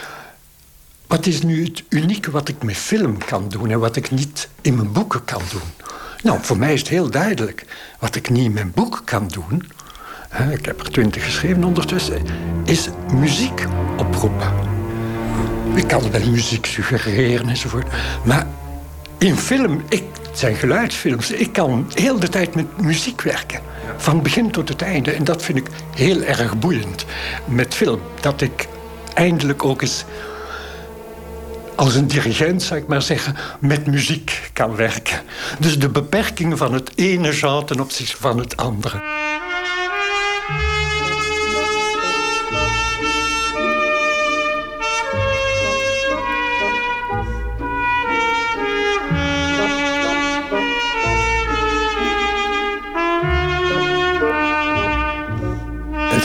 wat is nu het unieke wat ik met film kan doen en wat ik niet in mijn boeken kan doen? Nou, voor mij is het heel duidelijk. Wat ik niet in mijn boek kan doen, hè, ik heb er twintig geschreven ondertussen, is muziek oproepen. Ik kan wel muziek suggereren enzovoort. Maar in film, ik, het zijn geluidsfilms, ik kan heel de tijd met muziek werken. Van begin tot het einde. En dat vind ik heel erg boeiend met film. Dat ik eindelijk ook eens als een dirigent, zou ik maar zeggen, met muziek kan werken. Dus de beperkingen van het ene genre ten opzichte van het andere.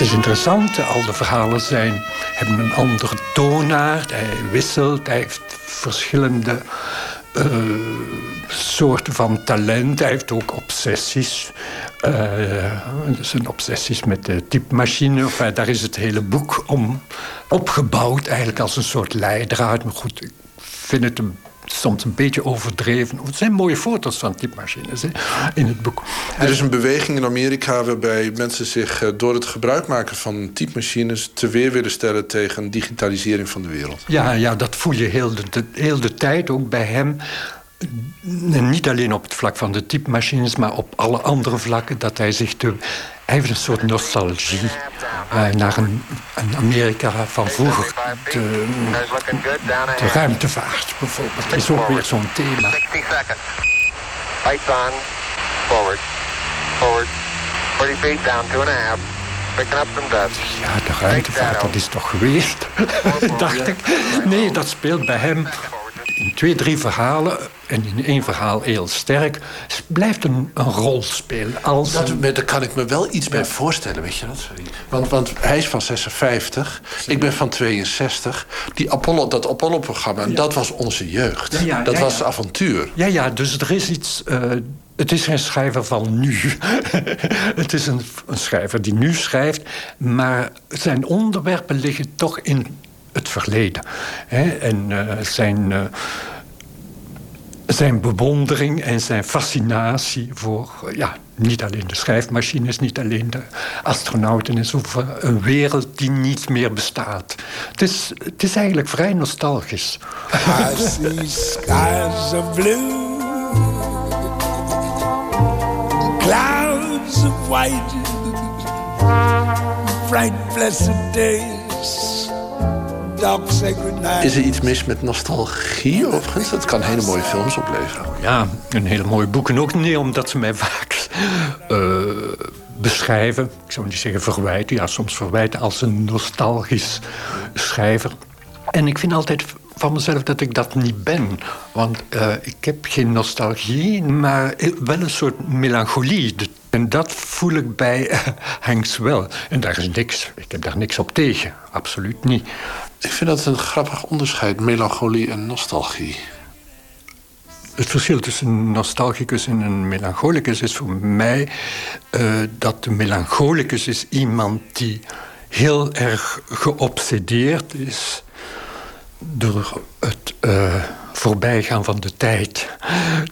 Is interessant, al de verhalen zijn, hebben een andere toonaard. Hij wisselt, hij heeft verschillende uh, soorten van talent. Hij heeft ook obsessies. Uh, zijn obsessies met de typemachine. Enfin, daar is het hele boek om opgebouwd, eigenlijk als een soort leidraad. Maar goed, ik vind het een soms een beetje overdreven. Het zijn mooie foto's van typemachines hè, in het boek. Er is een beweging in Amerika waarbij mensen zich eh, door het gebruik maken van typemachines te weer willen stellen tegen digitalisering van de wereld. Ja, ja dat voel je heel de, heel de tijd ook bij hem. Niet alleen op het vlak van de typemachines, maar op alle andere vlakken. Dat hij zich te, heeft een soort nostalgie uh, naar een, een, Amerika van vroeger. De, de ruimtevaart bijvoorbeeld. Is ook weer zo'n thema. Lights on. Forward. Forward. 40 feet down, two and a half. Picking up some dust. Ja, de ruimtevaart, dat is toch geweest, dacht ik. Nee, dat speelt bij hem in twee, drie verhalen, en in één verhaal heel sterk, blijft een, een rol spelen. Als dat, Daar kan ik me wel iets bij voorstellen, weet je dat? Want, want hij is van 56, ik ben van 62. Die Apollo, dat Apollo-programma, dat was onze jeugd. dat was avontuur. Ja, ja, dus er is iets... Uh, het is geen schrijver van nu. het is een, een, schrijver die nu schrijft, maar zijn onderwerpen liggen toch in het verleden. Hè? En uh, zijn, uh, zijn bewondering en zijn fascinatie voor ja, niet alleen de schrijfmachines, niet alleen de astronauten en voor een wereld die niet meer bestaat. Het is, het is eigenlijk vrij nostalgisch. Skies of blue, clouds of white, bright blessed days. Is er iets mis met nostalgie overigens? Dat kan hele mooie films opleveren. Ja, een hele mooie boeken ook niet, omdat ze mij vaak uh, beschrijven. Ik zou niet zeggen verwijten, ja, soms verwijten als een nostalgisch schrijver. En ik vind altijd van mezelf dat ik dat niet ben. Want uh, ik heb geen nostalgie, maar wel een soort melancholie. En dat voel ik bij uh, Hanks wel. En daar is niks. Ik heb daar niks op tegen. Absoluut niet. Ik vind dat een grappig onderscheid, melancholie en nostalgie. Het verschil tussen een nostalgicus en een melancholicus is voor mij uh, dat de melancholicus is iemand die heel erg geobsedeerd is door het uh, voorbijgaan van de tijd,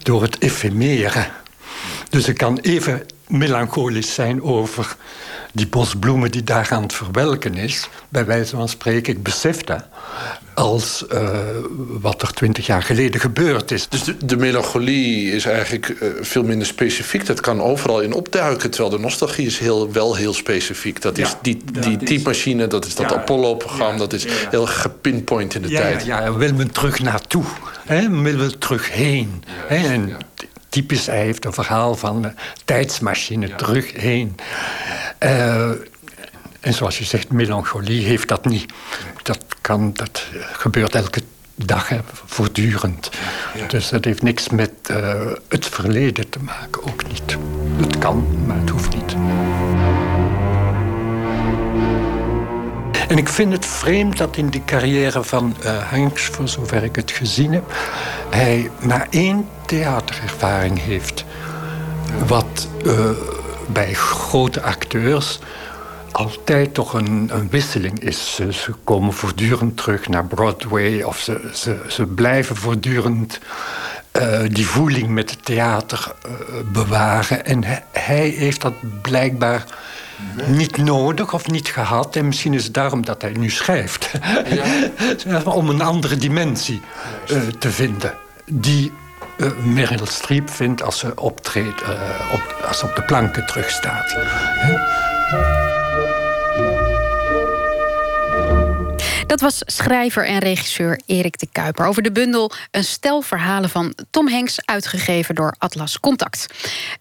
door het efemere. Dus ik kan even melancholisch zijn over die bos bloemen die daar aan het verwelken is, bij wijze van spreken, ik besef dat, als uh, wat er twintig jaar geleden gebeurd is. Dus de, de melancholie is eigenlijk uh, veel minder specifiek. Dat kan overal in opduiken, terwijl de nostalgie is heel, wel heel specifiek. Dat is die, die typemachine, dat is dat ja, Apollo-programma, dat is heel gepinpoint in de tijd. Ja, ja, wil men terug naartoe, hè? wil men terug heen. Hè? En, typisch, hij heeft een verhaal van tijdsmachine terug heen. Uh, en zoals je zegt, melancholie heeft dat niet. Dat, kan, dat gebeurt elke dag, hè, voortdurend. Ja. Dus dat heeft niks met uh, het verleden te maken, ook niet. Het kan, maar het hoeft niet. En ik vind het vreemd dat in de carrière van uh, Hanks, voor zover ik het gezien heb, hij maar één theaterervaring heeft. Wat uh, bij grote acteurs altijd toch een, een wisseling is. Ze, ze, komen voortdurend terug naar Broadway of ze, ze, ze blijven voortdurend uh, die voeling met het theater uh, bewaren. En hij, hij heeft dat blijkbaar niet nodig of niet gehad. En misschien is het daarom dat hij nu schrijft. Ja. Om een andere dimensie uh, te vinden. Die uh, Meryl Streep vindt als ze optreedt, uh, op, als ze op de planken terugstaat. Dat was schrijver en regisseur Erik de Kuiper over de bundel Een stel verhalen van Tom Hanks, uitgegeven door Atlas Contact.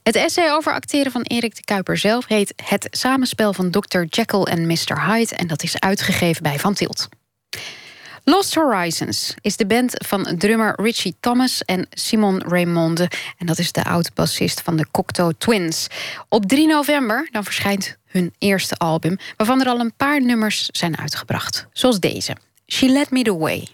Het essay over acteren van Erik de Kuiper zelf heet Het samenspel van Dr. Jekyll en Mr. Hyde en dat is uitgegeven bij Van Tilt. Lost Horizons is de band van drummer Richie Thomas en Simon Raymonde. En dat is de oud-bassist van de Cocteau Twins. Op 3 november dan verschijnt hun eerste album... waarvan er al een paar nummers zijn uitgebracht. Zoals deze, She Let Me The Way.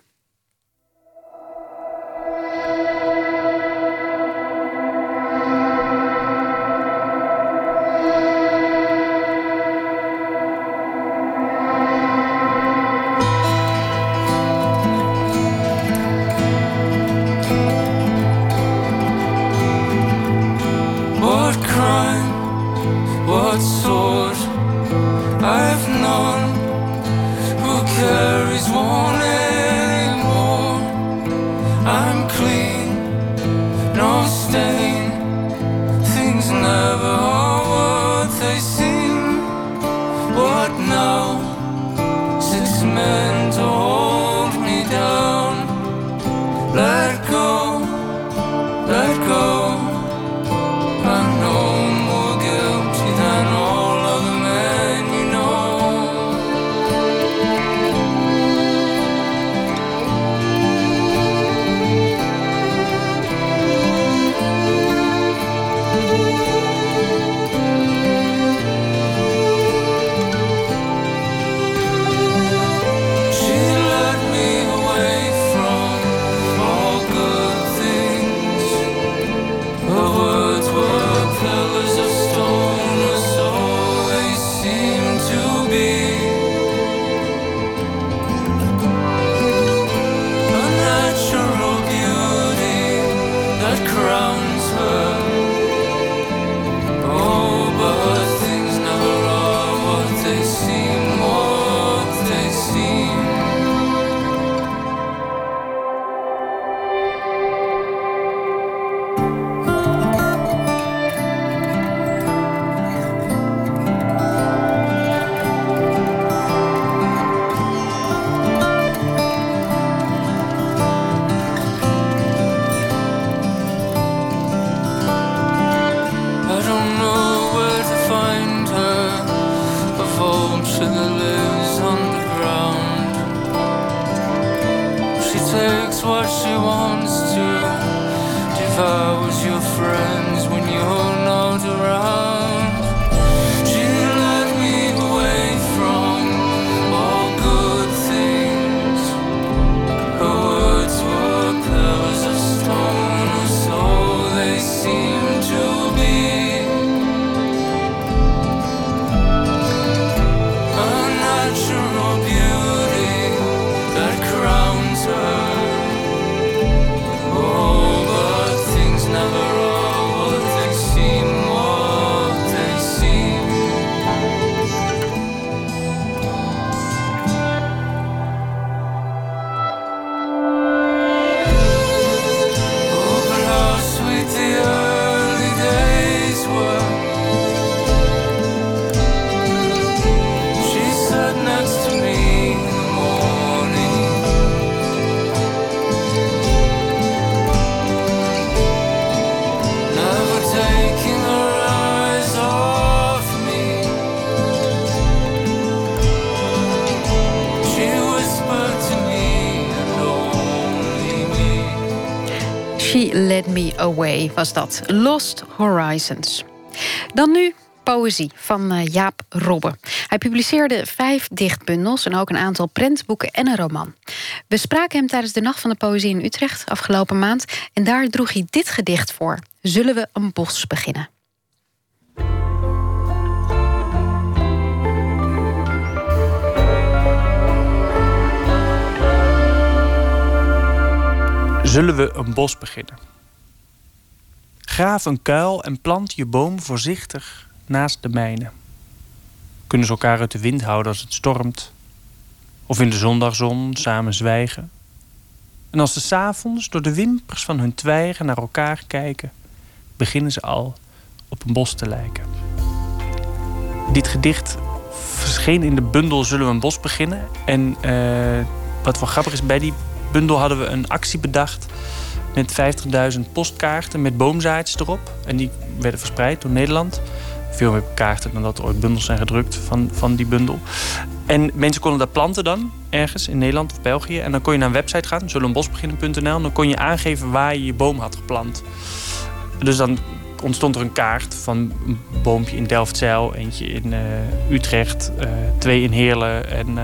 Was dat. Lost Horizons. Dan nu poëzie van eh, Jaap Robbe. Hij publiceerde vijf dichtbundels en ook een aantal prentboeken en een roman. We spraken hem tijdens de Nacht van de Poëzie in Utrecht afgelopen maand en daar droeg hij dit gedicht voor. Zullen we een bos beginnen? Zullen we een bos beginnen? Graaf een kuil en plant je boom voorzichtig naast de mijne. Kunnen ze elkaar uit de wind houden als het stormt? Of in de zondagzon samen zwijgen? En als ze s'avonds door de wimpers van hun twijgen naar elkaar kijken, beginnen ze al op een bos te lijken. Dit gedicht verscheen in de bundel Zullen we een bos beginnen? En uh, wat wel grappig is, bij die bundel hadden we een actie bedacht met 50.000 postkaarten met boomzaadjes erop. En die werden verspreid door Nederland. Veel meer kaarten dan dat er ooit bundels zijn gedrukt van, van die bundel. En mensen konden dat planten dan, ergens in Nederland of België. En dan kon je naar een website gaan, zullenbosbeginnen.nl. Dan kon je aangeven waar je je boom had geplant. Dus dan ontstond er een kaart van een boompje in Delftzijl, eentje in uh, Utrecht, uh, twee in Heerlen en uh,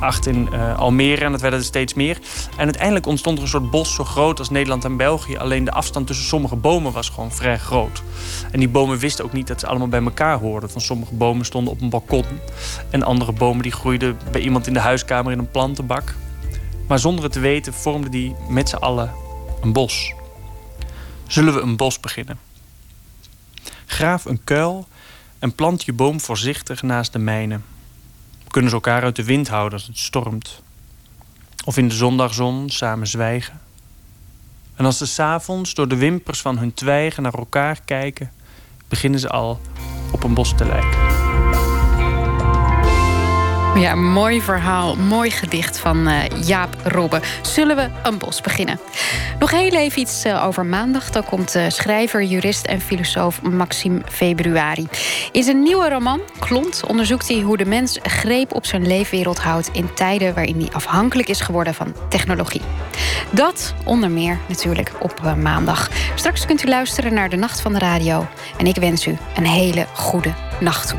acht in Almere. En dat werden er steeds meer. En uiteindelijk ontstond er een soort bos zo groot als Nederland en België. Alleen de afstand tussen sommige bomen was gewoon vrij groot. En die bomen wisten ook niet dat ze allemaal bij elkaar hoorden. Van sommige bomen stonden op een balkon. En andere bomen die groeiden bij iemand in de huiskamer in een plantenbak. Maar zonder het te weten vormden die met z'n allen een bos. Zullen we een bos beginnen? Graaf een kuil en plant je boom voorzichtig naast de mijne. Kunnen ze elkaar uit de wind houden als het stormt. Of in de zondagzon samen zwijgen. En als ze s'avonds door de wimpers van hun twijgen naar elkaar kijken, beginnen ze al op een bos te lijken. Ja, mooi verhaal, mooi gedicht van uh, Jaap Robbe. Zullen we een bos beginnen? Nog heel even iets uh, over maandag. Dan komt uh, schrijver, jurist en filosoof Maxime Februari. In zijn nieuwe roman, Klont, onderzoekt hij hoe de mens greep op zijn leefwereld houdt... in tijden waarin hij afhankelijk is geworden van technologie. Dat onder meer natuurlijk op maandag. Straks kunt u luisteren naar de Nacht van de Radio. En ik wens u een hele goede nacht toe.